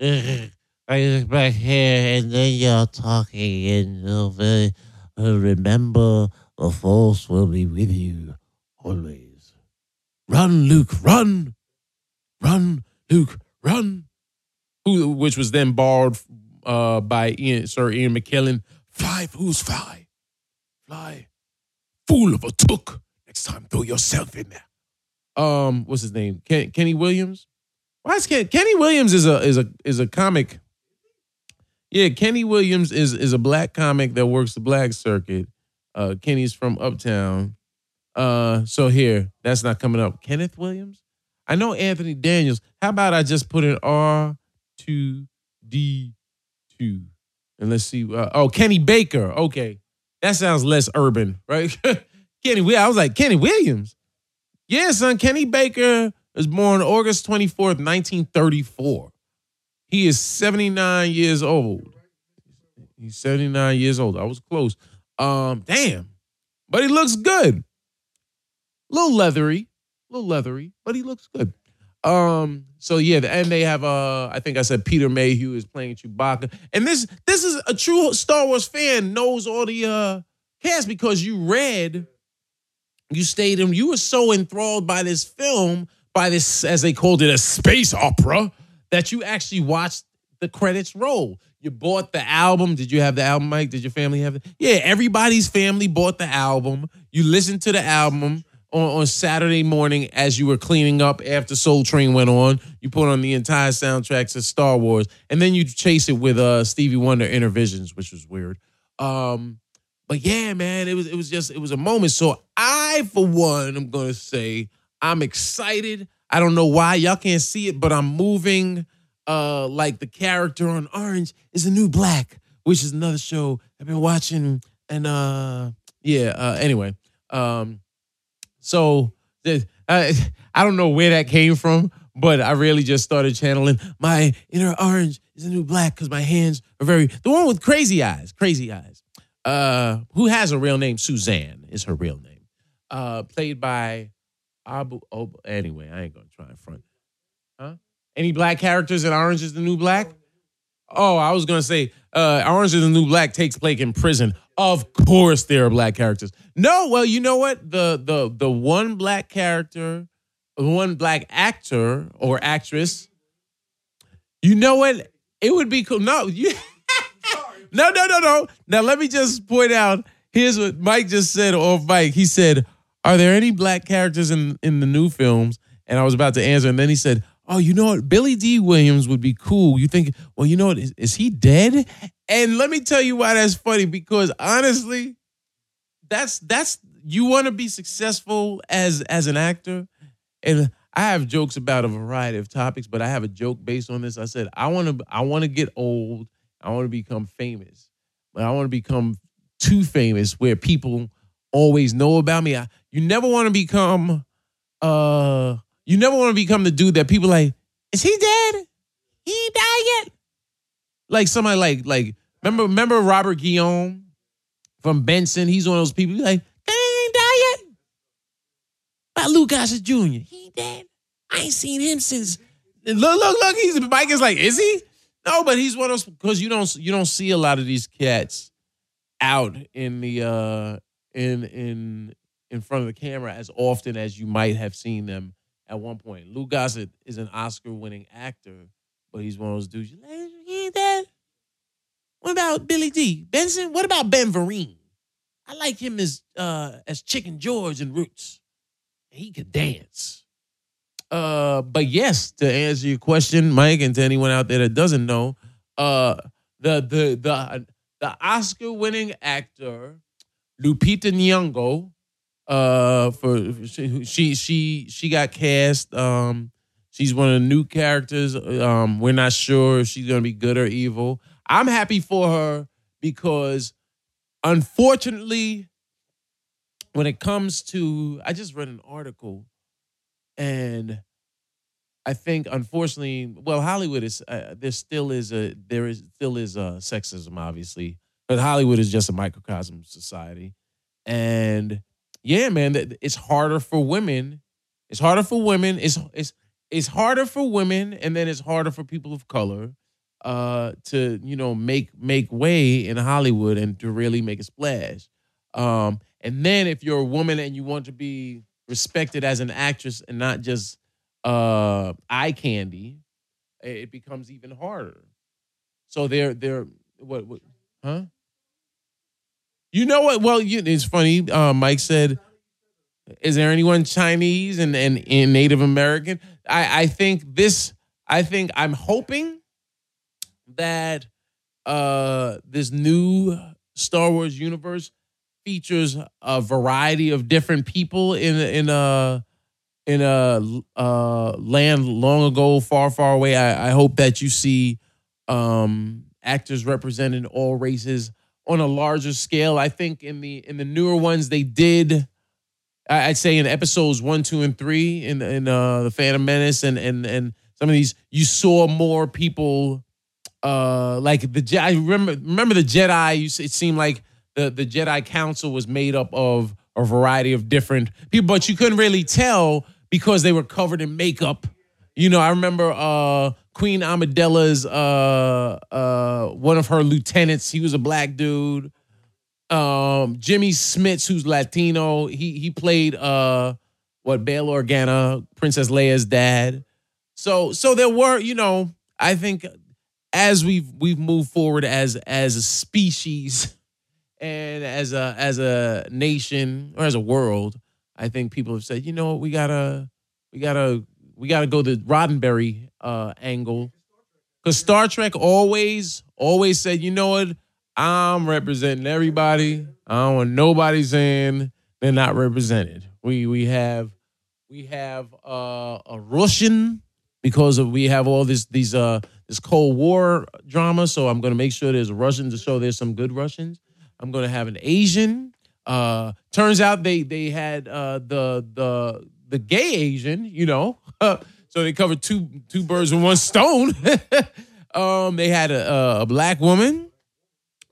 <laughs> Right back here, and then you're talking, and very. uh, remember, the Force will be with you always. run, Luke, run, run, Luke, run. Who, which was then borrowed uh, by Ian, Sir Ian McKellen. Fly, who's fly, fly, fool of a took. Next time, throw yourself in there. Um, what's his name? Ken, Kenny Williams. Why is Ken, Kenny Williams is a is a is a comic? Yeah, Kenny Williams is is a black comic that works the black circuit. Uh, Kenny's from Uptown. Uh, so here, that's not coming up. Kenneth Williams. I know Anthony Daniels. How about I just put an R two D and let's see. Uh, oh, Kenny Baker. Okay, that sounds less urban, right? <laughs> Kenny. I was like Kenny Williams. Yeah, son. Kenny Baker was born August twenty fourth, nineteen thirty four. He is seventy nine years old. He's seventy nine years old. I was close. Um, damn, but he looks good. A little leathery, a little leathery, but he looks good. Um, so yeah, and they have uh, I think I said Peter Mayhew is playing Chewbacca, and this this is a true Star Wars fan knows all the uh cast because you read, you stayed and you were so enthralled by this film, by this as they called it a space opera, that you actually watched the credits roll. You bought the album. Did you have the album, Mike? Did your family have it? Yeah, everybody's family bought the album. You listened to the album on, on Saturday morning as you were cleaning up after Soul Train went on. You put on the entire soundtrack to Star Wars, and then you chase it with uh Stevie Wonder Innervisions, which was weird. Um, but yeah, man, it was it was just it was a moment. So I, for one, I'm gonna say I'm excited. I don't know why y'all can't see it, but I'm moving. Uh, like the character on Orange is a new black, which is another show I've been watching. And uh, yeah. Uh, anyway, um, so I I don't know where that came from, but I really just started channeling my inner orange is a new black because my hands are very the one with crazy eyes, crazy eyes. Uh, who has a real name? Suzanne is her real name. Uh, played by Abu. Oh, anyway, I ain't gonna try in front. Huh? Any black characters in Orange is the New Black? Oh, I was gonna say uh, Orange is the New Black takes place in prison. Of course, there are black characters. No, well, you know what? The the the one black character, one black actor or actress. You know what? It would be cool. No, you. <laughs> no, no, no, no. Now let me just point out. Here's what Mike just said off Mike. He said, "Are there any black characters in in the new films?" And I was about to answer, and then he said, "Oh, you know what? Billy Dee Williams would be cool." You think? Well, you know what? Is, is he dead? And let me tell you why that's funny. Because honestly, that's that's you want to be successful as as an actor, and I have jokes about a variety of topics, but I have a joke based on this. I said I want to I want to get old. I want to become famous, but I want to become too famous where people always know about me. I, you never want to become uh you never want to become the dude that people like, is he dead? He died yet. Like somebody like like remember remember Robert Guillaume from Benson? He's one of those people like, they ain't died yet. About Lou Gossett Jr. He dead. I ain't seen him since. Look, look, look. He's Mike is like, is he? No, but he's one of those because you don't you don't see a lot of these cats out in the uh in in in front of the camera as often as you might have seen them at one point. Lou Gossett is an Oscar-winning actor, but he's one of those dudes. He ain't dead. What about Billy Dee Benson? What about Ben Vereen? I like him as uh as Chicken George in Roots. He could dance. Uh, but yes, to answer your question, Mike, and to anyone out there that doesn't know, uh, the the the the Oscar-winning actor Lupita Nyong'o, uh, for she she she, got cast. Um, she's one of the new characters. Um, we're not sure if she's gonna be good or evil. I'm happy for her because, unfortunately, when it comes to, I just read an article, and I think unfortunately, well, Hollywood is uh, there still is a there is still is a sexism, obviously, but Hollywood is just a microcosm society, and yeah, man, it's harder for women. It's harder for women. It's it's it's harder for women, and then it's harder for people of color uh to you know make make way in Hollywood and to really make a splash. Um and then if you're a woman and you want to be respected as an actress and not just uh eye candy, it it becomes even harder. So they're they're what, what huh? You know what? Well, you, it's funny. Uh, Mike said, Is there anyone Chinese and and, and Native American? I I think this. I think I'm hoping that uh this new Star Wars universe features a variety of different people in in a in a uh land long ago, far far away. I, I hope that you see um actors representing all races on a larger scale. I think in the in the newer ones they did. I'd say in episodes one, two, and three in in uh, the Phantom Menace and and and some of these, you saw more people uh like the I remember remember the Jedi. You, it seemed like the the Jedi Council was made up of a variety of different people, but you couldn't really tell because they were covered in makeup. You know, I remember uh Queen Amidala's uh uh one of her lieutenants. He was a black dude. Um Jimmy Smits, who's Latino, he he played uh what Bail Organa, Princess Leia's dad. So so there were, you know, I think as we've we've moved forward as as a species <laughs> and as a as a nation or as a world, I think people have said, you know what, we gotta we gotta we gotta go the Roddenberry uh angle. Cause Star Trek always, always said, you know what, I'm representing everybody. I don't want nobody saying they're not represented. We we have we have uh, a Russian because of we have all this these uh this Cold War drama. So I'm gonna make sure there's a Russian to show there's some good Russians. I'm gonna have an Asian. Uh turns out they they had uh the the the gay Asian, you know. <laughs> so they covered two two birds with one stone. <laughs> um they had a, a, black woman.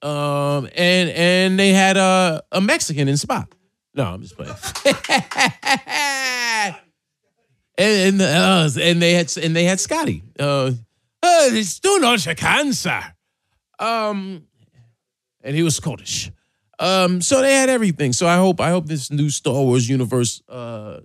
Um and and they had a a Mexican in Spock. No, I'm just playing. <laughs> and and, uh, and they had and they had Scotty. Uh, uh it's too much cancer. Um, and he was Scottish. Um, so they had everything. So I hope I hope this new Star Wars universe uh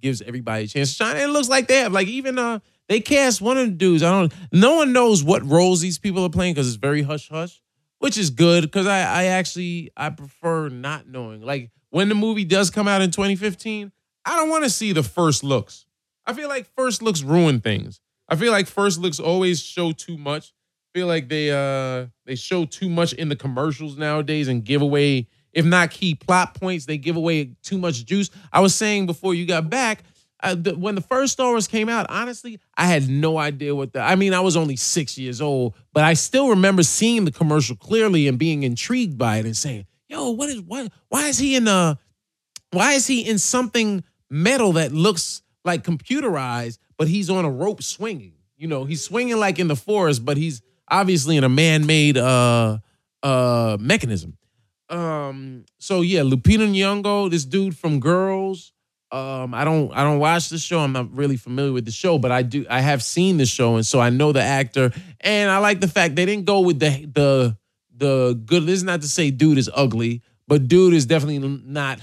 gives everybody a chance to shine. It looks like they have like even uh they cast one of the dudes. I don't. No one knows what roles these people are playing because it's very hush hush, which is good because I I actually I prefer not knowing. Like when the movie does come out in 2015, I don't want to see the first looks. I feel like first looks ruin things. I feel like first looks always show too much. I feel like they uh they show too much in the commercials nowadays and give away, if not key plot points, they give away too much juice. I was saying before you got back, uh, the, when the first Star Wars came out, honestly, I had no idea what the. I mean, I was only six years old, but I still remember seeing the commercial clearly and being intrigued by it and saying, "Yo, what is what? Why is he in a? Why is he in something metal that looks like computerized, but he's on a rope swinging? You know, he's swinging like in the forest, but he's obviously in a man-made uh uh mechanism. Um, so yeah, Lupita Nyong'o, this dude from Girls. Um, I don't I don't watch the show. I'm not really familiar with the show, but I do I have seen the show, and so I know the actor. And I like the fact they didn't go with the the the good. This is not to say dude is ugly, but dude is definitely not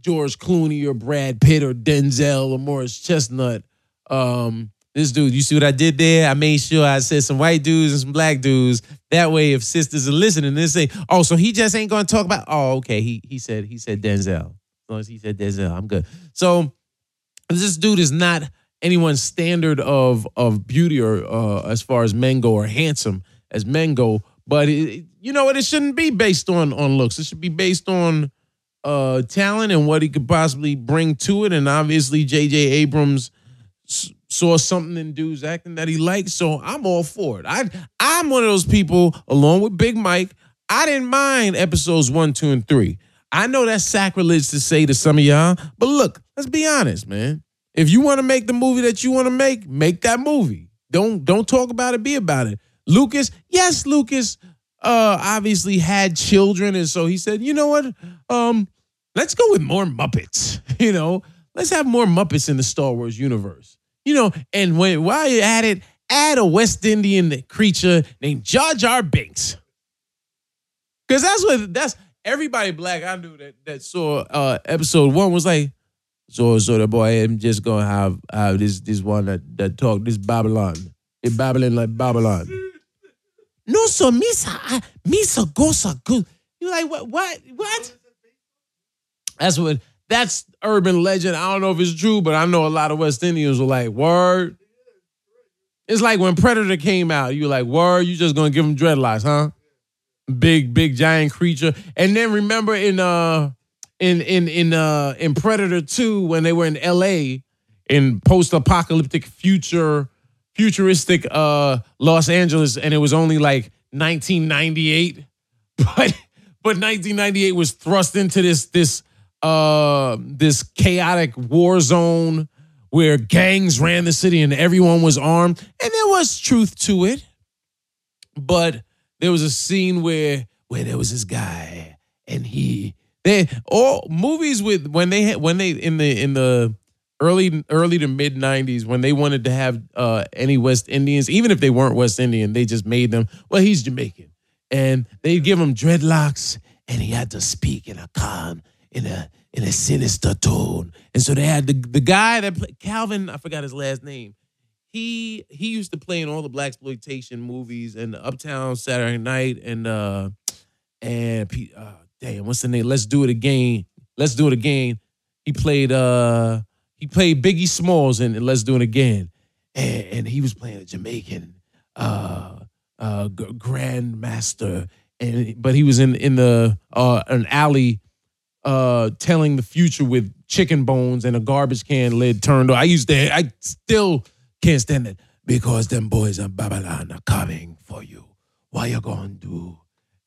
George Clooney or Brad Pitt or Denzel or Morris Chestnut. Um, this dude, you see what I did there? I made sure I said some white dudes and some black dudes. That way, if sisters are listening, they say, "Oh, so he just ain't gonna talk about." Oh, okay. He he said he said Denzel. As long as he said Denzel, I'm good. So this dude is not anyone's standard of of beauty or uh, as far as men go or handsome as men go. But it, you know what? It shouldn't be based on on looks. It should be based on uh talent and what he could possibly bring to it. And obviously, J.J. Abrams saw something in dudes acting that he liked, so I'm all for it. I I'm one of those people, along with Big Mike. I didn't mind episodes one, two, and three. I know that's sacrilege to say to some of y'all, but look, let's be honest, man. If you want to make the movie that you want to make, make that movie. Don't don't talk about it, be about it. Lucas, yes, Lucas uh obviously had children, and so he said, you know what? Um, let's go with more Muppets. <laughs> You know, let's have more Muppets in the Star Wars universe. You know, and when while you're at it, add a West Indian creature named Jar Jar Binks. Cause that's what that's everybody black I knew that that saw uh episode one was like, so so the boy I'm just gonna have have this this one that that talk this Babylon. It babbling like Babylon. No, so Misa, Misa goes so good. You're like, what, what, what? That's what, that's urban legend. I don't know if it's true, but I know a lot of West Indians were like, word. It's like when Predator came out, you were like, word, you just gonna give him dreadlocks, huh? Big, big giant creature. And then remember in uh in in in uh in Predator 2 when they were in LA in post-apocalyptic future futuristic uh Los Angeles and it was only like 1998 <laughs> but but 1998 was thrust into this this uh this chaotic war zone where gangs ran the city and everyone was armed. And there was truth to it. But there was a scene where where there was this guy and he they all movies with when they had when they in the in the early early to mid 90s when they wanted to have uh any west indians even if they weren't west indian they just made them well he's jamaican. And they'd give him dreadlocks and he had to speak in a calm in a in a sinister tone and so they had the the guy that played calvin i forgot his last name he he used to play in all the black exploitation movies and Uptown Saturday Night and uh and P- uh, damn what's the name? Let's do it again. Let's do it again. He played uh he played Biggie Smalls in Let's Do It Again, and, and he was playing a Jamaican uh uh grandmaster, and but he was in in the uh an alley uh telling the future with chicken bones and a garbage can lid turned on. I used to I still can't stand it because them boys in Babylon are coming for you. What you gonna do?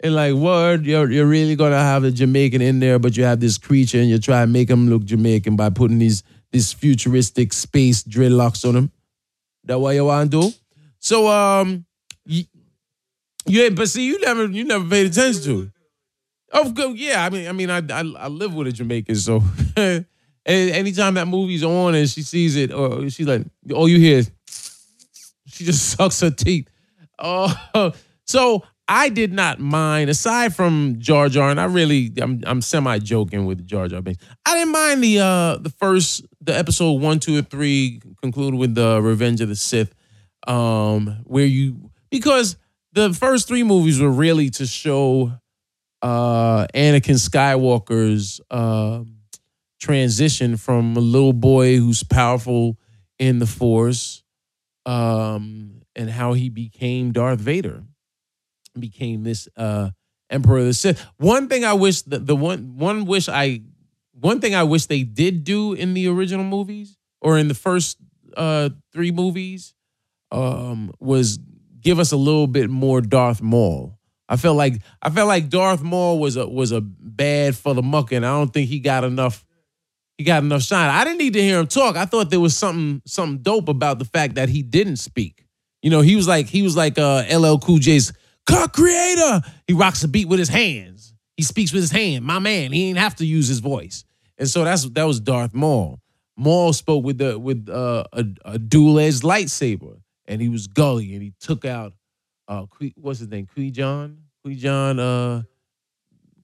And like, word, you're you're really gonna have a Jamaican in there, but you have this creature and you try and make him look Jamaican by putting these these futuristic space dreadlocks on him. That what you want to do? So um, you, you ain't- but see, you never you never paid attention to it. Of course, yeah. I mean, I mean, I I, I live with a Jamaican, so <laughs> anytime that movie's on and she sees it, or she's like, all you hear is she just <laughs> sucks her teeth. Oh, <laughs> so I did not mind. Aside from Jar Jar, and I really, I'm I'm semi joking with Jar Jar Binks. I didn't mind the uh the first the episode one, two, and three concluded with the Revenge of the Sith, um, where you because the first three movies were really to show uh Anakin Skywalker's uh, transition from a little boy who's powerful in the Force, um, and how he became Darth Vader, became this uh Emperor of the Sith. One thing I wish the, the one one wish I one thing I wish they did do in the original movies or in the first uh three movies um was give us a little bit more Darth Maul. I felt like I felt like Darth Maul was a was a bad for the muck, and I don't think he got enough. He got enough shine. I didn't need to hear him talk. I thought there was something something dope about the fact that he didn't speak. You know, he was like he was like uh, LL Cool J's co-creator. He rocks the beat with his hands. He speaks with his hand. My man. He ain't have to use his voice. And so that's that was Darth Maul. Maul spoke with the with uh, a, a dual edged lightsaber, and he was gully, and he took out uh, what's his name? Qui-Gon, Qui John, uh,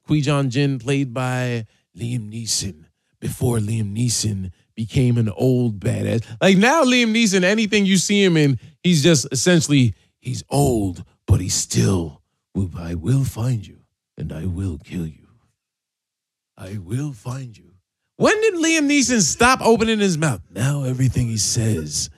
Qui-Gon Jinn, played by Liam Neeson. Before Liam Neeson became an old badass, like now Liam Neeson, anything you see him in, he's just essentially he's old, but he's still. I will find you, and I will kill you. I will find you. When did Liam Neeson stop opening his mouth? Now everything he says,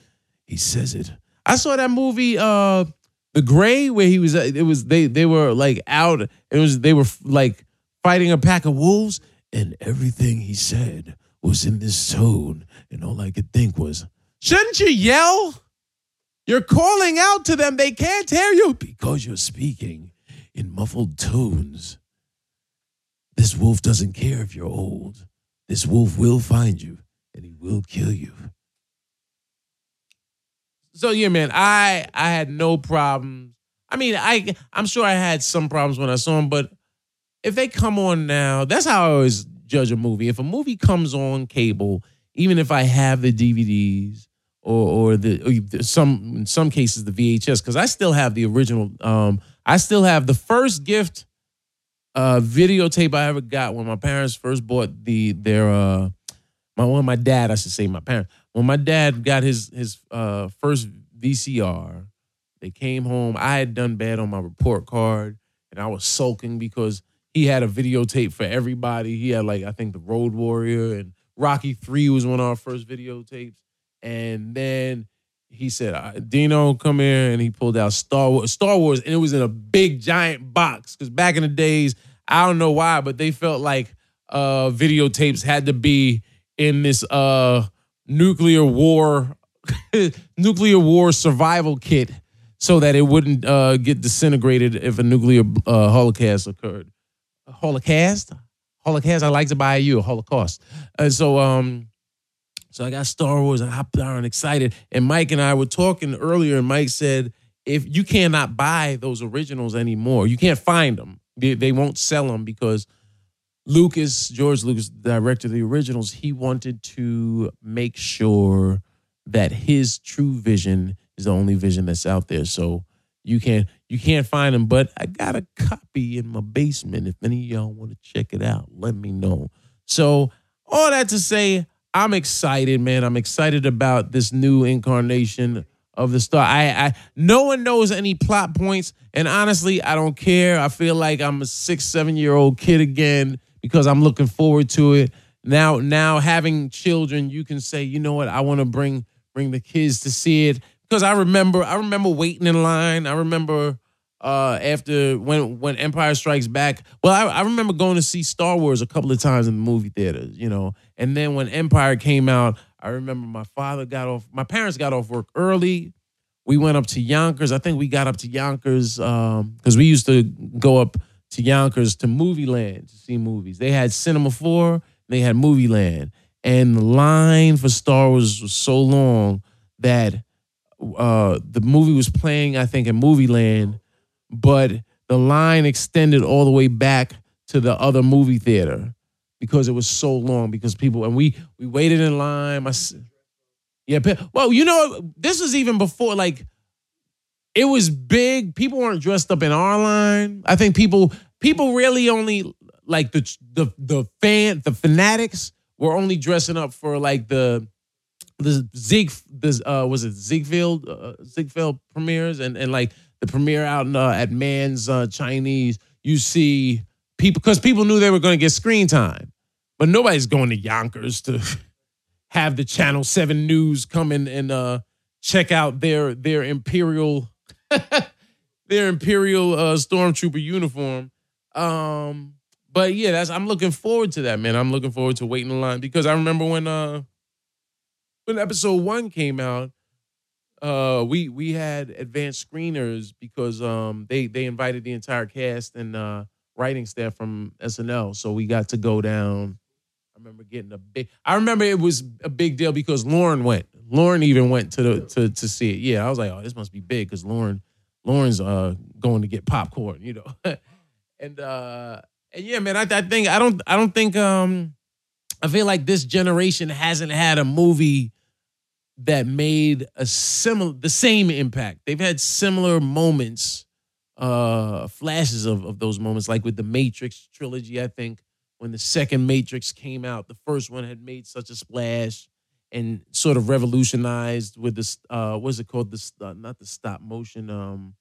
he says it. I saw that movie, uh, The Grey, where he was. It was they. They were like out. It was they were like fighting a pack of wolves, and everything he said was in this tone, and all I could think was, shouldn't you yell? You're calling out to them. They can't hear you because you're speaking in muffled tones. This wolf doesn't care if you're old. This wolf will find you and he will kill you. So yeah, man, I I had no problems. I mean, I I'm sure I had some problems when I saw them, but if they come on now, that's how I always judge a movie. If a movie comes on cable, even if I have the DVDs or or the or some in some cases the VHS, because I still have the original. Um, I still have the first gift uh videotape I ever got when my parents first bought the their uh my one my dad I should say my parents when my dad got his his uh first VCR they came home I had done bad on my report card and I was sulking because he had a videotape for everybody. He had like I think the Road Warrior and Rocky Three was one of our first videotapes, and then he said, "Uh, "Dino, come here," and he pulled out Star Wars, Star Wars, and it was in a big giant box. Because back in the days, I don't know why, but they felt like uh, videotapes had to be in this uh, nuclear war, <laughs> nuclear war survival kit, so that it wouldn't uh, get disintegrated if a nuclear uh, holocaust occurred. Holocaust, Holocaust. I like to buy you a Holocaust, and so um. So I got Star Wars. I hopped on excited. And Mike and I were talking earlier, and Mike said, if you cannot buy those originals anymore, you can't find them. They, they won't sell them because Lucas, George Lucas, director of the originals, he wanted to make sure that his true vision is the only vision that's out there. So you can't you can't find them. But I got a copy in my basement. If any of y'all want to check it out, let me know. So all that to say, I'm excited, man. I'm excited about this new incarnation of the star. I, I no one knows any plot points, and honestly, I don't care. I feel like I'm a six, seven year old kid again because I'm looking forward to it. Now, now having children, you can say, you know what, I want to bring bring the kids to see it because I remember I remember waiting in line. I remember uh, after when when Empire Strikes Back. Well, I, I remember going to see Star Wars a couple of times in the movie theaters, you know. And then when Empire came out, I remember my father got off. My parents got off work early. We went up to Yonkers. I think we got up to Yonkers because we used to go up to Yonkers to Movie Land to see movies. They had Cinema Four. They had Movie Land, and the line for Star Wars was so long that uh, the movie was playing. I think in Movie Land but the line extended all the way back to the other movie theater because it was so long because people and we we waited in line my yeah well you know this was even before like it was big. People weren't dressed up in our line. I think people people really only like the the the fan the fanatics were only dressing up for like the the Zig the uh was it Ziegfeld uh, Ziegfeld premieres? And and like the premiere out in, uh, at Mann's uh, Chinese, you see people because people knew they were going to get screen time, but nobody's going to Yonkers to <laughs> have the Channel Seven News come in and uh, check out their their imperial their imperial uh, stormtrooper uniform. Um, but yeah, that's I'm looking forward to that, man. I'm looking forward to waiting in line because I remember when uh when episode one came out uh we we had advanced screeners because um they they invited the entire cast and uh writing staff from SNL so we got to go down I remember getting a big I remember it was a big deal because Lorne went Lorne even went to the to to see it yeah I was like oh this must be big cuz Lorne Lorne's uh going to get popcorn you know <laughs> and uh and yeah man I, I think I don't I don't think um I feel like this generation hasn't had a movie that made a similar the same impact. They've had similar moments, uh, flashes of, of those moments, like with the Matrix trilogy, I think. When the second Matrix came out, the first one had made such a splash and sort of revolutionized with this uh what's it called? This uh, not the stop motion, um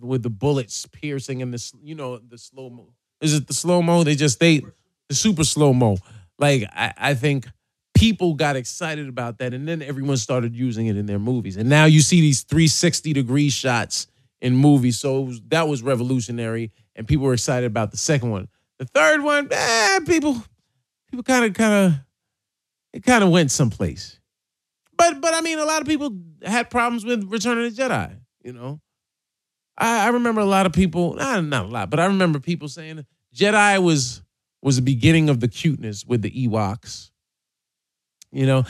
with the bullets piercing and this, you know, the slow mo. Is it the slow mo? They just they the super slow mo. Like I, I think people got excited about that and then everyone started using it in their movies and now you see these 360 degree shots in movies so was, that was revolutionary and people were excited about the second one the third one eh, people people kind of kind of it kind of went someplace but but i mean a lot of people had problems with return of the jedi you know i, I remember a lot of people not, not a lot but i remember people saying jedi was was the beginning of the cuteness with the ewoks you know.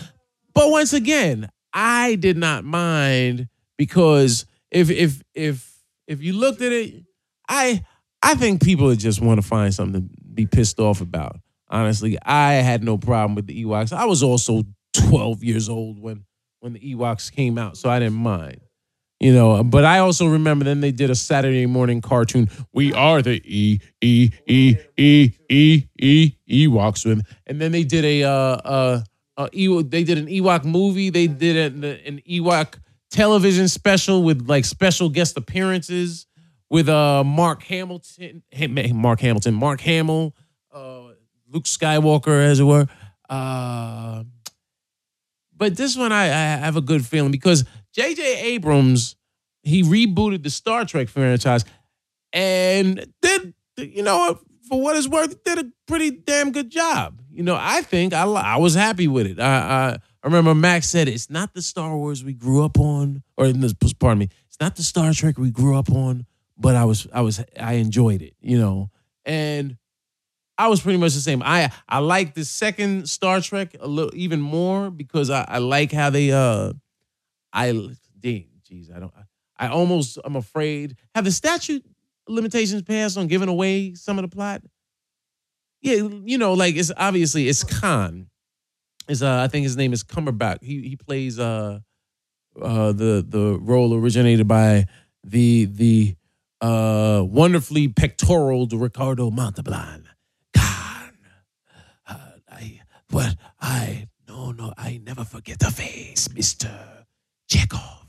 But once again, I did not mind because if if if if you looked at it, I I think people just want to find something to be pissed off about. Honestly, I had no problem with the Ewoks. I was also 12 years old when when the Ewoks came out, so I didn't mind. You know, but I also remember then they did a Saturday morning cartoon. We are the E E E E E E Ewoks, and then they did a uh uh uh, Ewok, they did an Ewok movie. They did an, an Ewok television special with like special guest appearances with uh Mark Hamilton, Mark Hamilton, Mark Hamill, uh, Luke Skywalker, as it were. Uh, but this one I, I have a good feeling because J.J. Abrams he rebooted the Star Trek franchise and did you know for what it's worth did a pretty damn good job. You know I think I I was happy with it. I I, I remember Max said it's not the Star Wars we grew up on, or pardon me, it's not the Star Trek we grew up on, but I was I was I enjoyed it. You know and. I was pretty much the same. I I like the second Star Trek a little even more because I, I like how they uh I geez, I don't I, I almost I'm afraid have the statute limitations passed on giving away some of the plot. Yeah, you know, like it's obviously it's Khan. Is uh I think his name is Cumberbatch. He he plays uh uh the the role originated by the the uh wonderfully pectoral to Ricardo Montalban. Khan. Uh, I but I no no I never forget the face, Mister Chekov.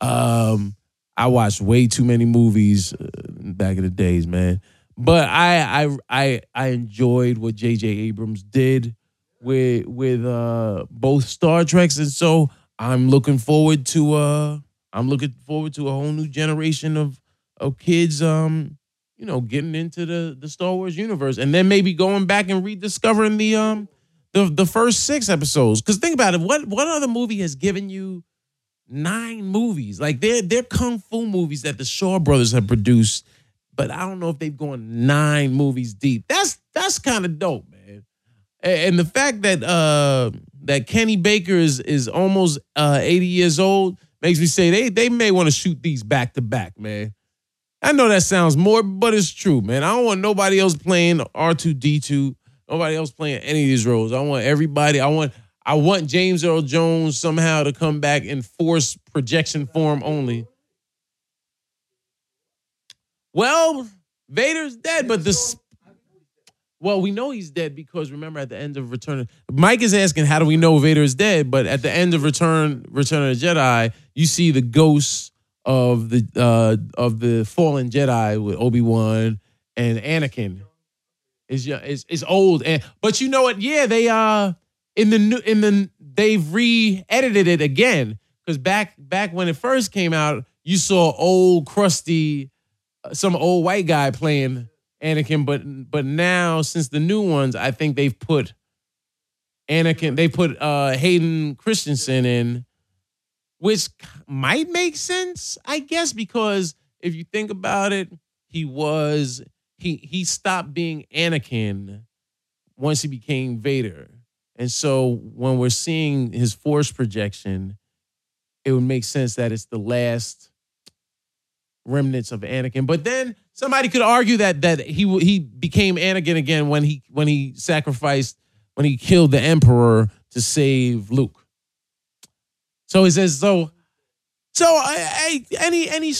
Um, I watched way too many movies uh, back in the days, man. But I I I I enjoyed what J.J. Abrams did with with uh both Star Treks, and so I'm looking forward to uh I'm looking forward to a whole new generation of of kids um you know getting into the the Star Wars universe, and then maybe going back and rediscovering the um the the first six episodes. Because think about it, what what other movie has given you nine movies? Like they're they're kung fu movies that the Shaw brothers have produced, but I don't know if they've gone nine movies deep. That's that's kind of dope, man. A- And the fact that uh that Kenny Baker is is almost uh 80 years old makes me say they they may want to shoot these back to back, man. I know that sounds more, but it's true, man. I don't want nobody else playing R2D2, nobody else playing any of these roles. I want everybody, I want I want James Earl Jones somehow to come back in force projection form only. Well, Vader's dead, but this well, we know he's dead because remember at the end of Return Mike is asking how do we know Vader is dead, but at the end of Return Return of the Jedi, you see the ghosts of the uh of the fallen Jedi with Obi-Wan and Anakin. Is is is old and but you know what? Yeah, they uh in the new in the they've re-edited it again because back back when it first came out, you saw old crusty uh, some old white guy playing Anakin, but but now since the new ones, I think they've put Anakin, they put uh Hayden Christensen in, which might make sense, I guess, because if you think about it, he was he he stopped being Anakin once he became Vader. And so when we're seeing his force projection, it would make sense that it's the last remnants of Anakin. But then somebody could argue that that he he became Anakin again when he when he sacrificed when he killed the Emperor to save Luke. So he says so. So I, I any any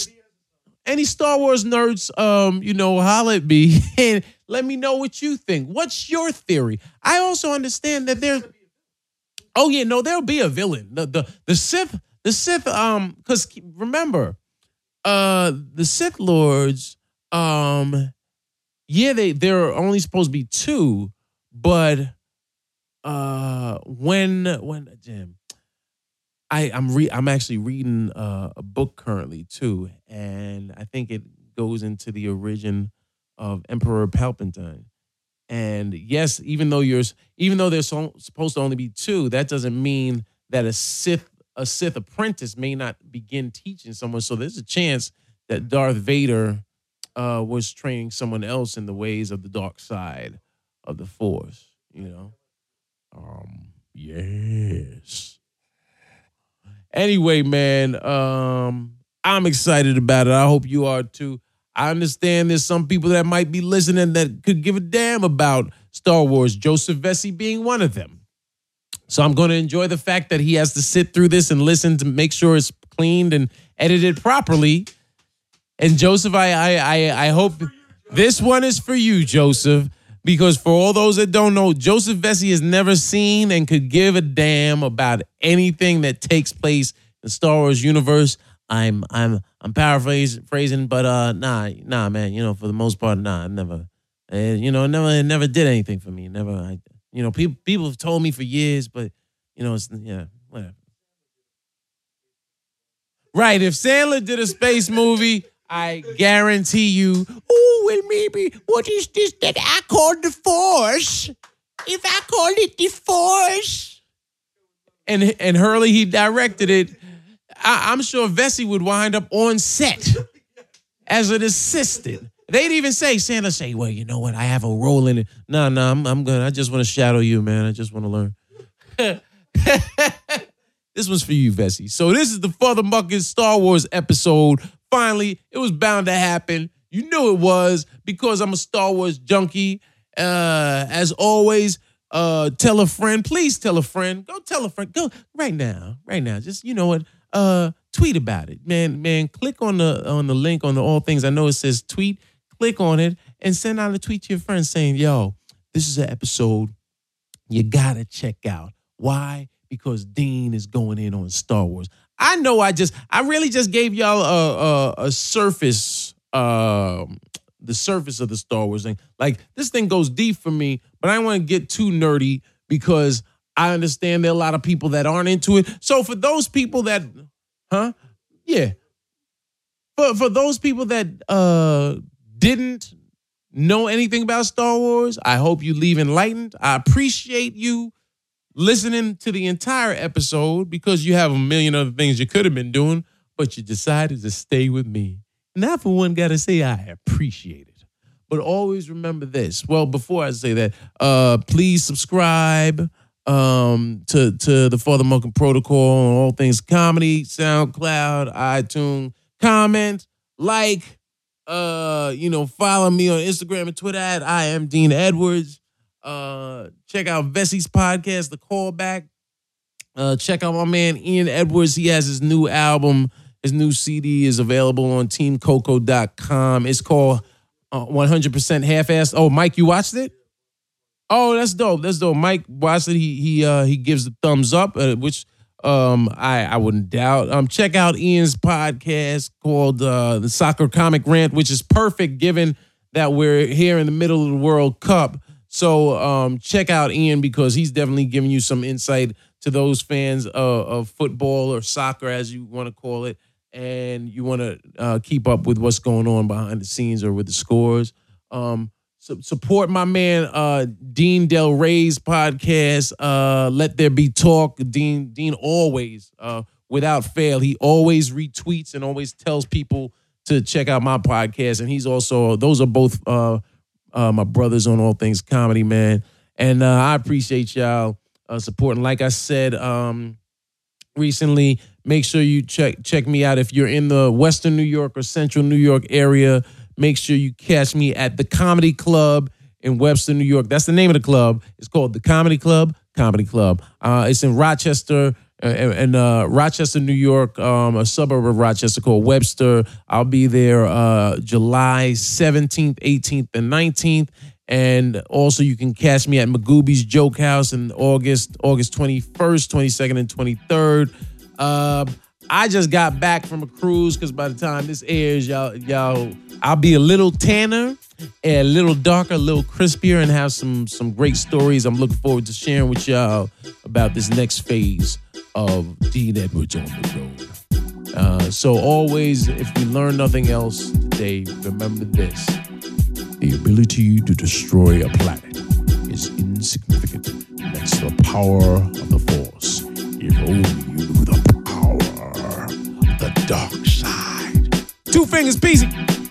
any Star Wars nerds, um, you know, holla at me <laughs> and let me know what you think. What's your theory? I also understand that there's. Oh yeah, no, there'll be a villain. The the the Sith, the Sith, um, because remember, uh, the Sith Lords, um, yeah, they there are only supposed to be two, but uh, when when Jim, I I'm re I'm actually reading uh, a book currently too, and I think it goes into the origin of Emperor Palpatine. And yes, even though you're even though there's so, supposed to only be two, that doesn't mean that a Sith a Sith apprentice may not begin teaching someone. So there's a chance that Darth Vader uh, was training someone else in the ways of the dark side of the Force. You know, um, yes. Anyway, man, um, I'm excited about it. I hope you are too. I understand there's some people that might be listening that could give a damn about Star Wars, Joseph Vecsey being one of them. So I'm going to enjoy the fact that he has to sit through this and listen to make sure it's cleaned and edited properly. And Joseph, I I I, I hope this one is for you, Joseph, because for all those that don't know, Joseph Vecsey has never seen and could give a damn about anything that takes place in the Star Wars universe I'm I'm I'm paraphrasing, but uh, nah, nah, man. You know, for the most part, nah, I never, uh, you know, never, never did anything for me. Never, I, you know, people people have told me for years, but you know, it's yeah, whatever. Right. If Sandler did a space movie, I guarantee you, oh, well, maybe what is this that I call the Force? If I call it the Force. And and Hurley, he directed it. I, I'm sure Vecsey would wind up on set as an assistant. They'd even say, Santa say, well, you know what? I have a role in it. No, no, I'm, I'm good. I just want to shadow you, man. I just want to learn. <laughs> this was for you, Vecsey. So this is the Futhamuckin' Star Wars episode. Finally, it was bound to happen. You knew it was because I'm a Star Wars junkie. Uh, as always, uh, tell a friend. Please tell a friend. Go tell a friend. Go right now. Right now. Just you know what? Uh, tweet about it, man. Man, click on the on the link on the all things. I know it says tweet. Click on it and send out a tweet to your friends saying, "Yo, this is an episode you gotta check out." Why? Because Dean is going in on Star Wars. I know. I just, I really just gave y'all a a, a surface, um, the surface of the Star Wars thing. Like this thing goes deep for me, but I don't want to get too nerdy because I understand there are a lot of people that aren't into it. So for those people that, huh? Yeah. For for those people that uh didn't know anything about Star Wars, I hope you leave enlightened. I appreciate you listening to the entire episode because you have a million other things you could have been doing, but you decided to stay with me. And I, for one, got to say I appreciate it. But always remember this. Well, before I say that, uh, please subscribe um, to to the Futhamuckin' Protocol on all things comedy, SoundCloud, iTunes. Comment, like, uh, you know, follow me on Instagram and Twitter at I am Dean Edwards. Uh, check out Vecsey's podcast, The Callback. Uh, check out my man Ian Edwards. He has his new album. His new CD is available on teamcoco.com. It's called uh, 100% Half-Assed. Oh, Mike, you watched it? Oh, that's dope. That's dope. Mike watched it. He he uh, he gives the thumbs up, uh, which um I I wouldn't doubt. Um, check out Ian's podcast called uh, the Soccer Comic Rant, which is perfect given that we're here in the middle of the World Cup. So um, check out Ian because he's definitely giving you some insight to those fans of, of football or soccer, as you want to call it, and you want to uh, keep up with what's going on behind the scenes or with the scores. Um, support my man uh, Dean Delray's podcast. Uh, Let there be talk. Dean Dean always, uh, without fail, he always retweets and always tells people to check out my podcast. And he's also those are both uh, uh, my brothers on all things comedy, man. And uh, I appreciate y'all supporting. Like I said um, recently, make sure you check check me out if you're in the Western New York or Central New York area. Make sure you catch me at the Comedy Club in Webster, New York. That's the name of the club. It's called the Comedy Club. Comedy Club. Uh, it's in Rochester. Uh, in uh, Rochester, New York, um, a suburb of Rochester called Webster. I'll be there uh, July 17th, 18th, and 19th. And also, you can catch me at Magooby's Joke House in August, August 21st, 22nd, and 23rd. I just got back from a cruise because by the time this airs, y'all, y'all, I'll be a little tanner, a little darker, a little crispier, and have some some great stories. I'm looking forward to sharing with y'all about this next phase of Dean Edwards on the road. Uh, so always, if we learn nothing else today, remember this: the ability to destroy a planet is insignificant next to the power of the Force. If only you knew the dark side. Two fingers, peasy.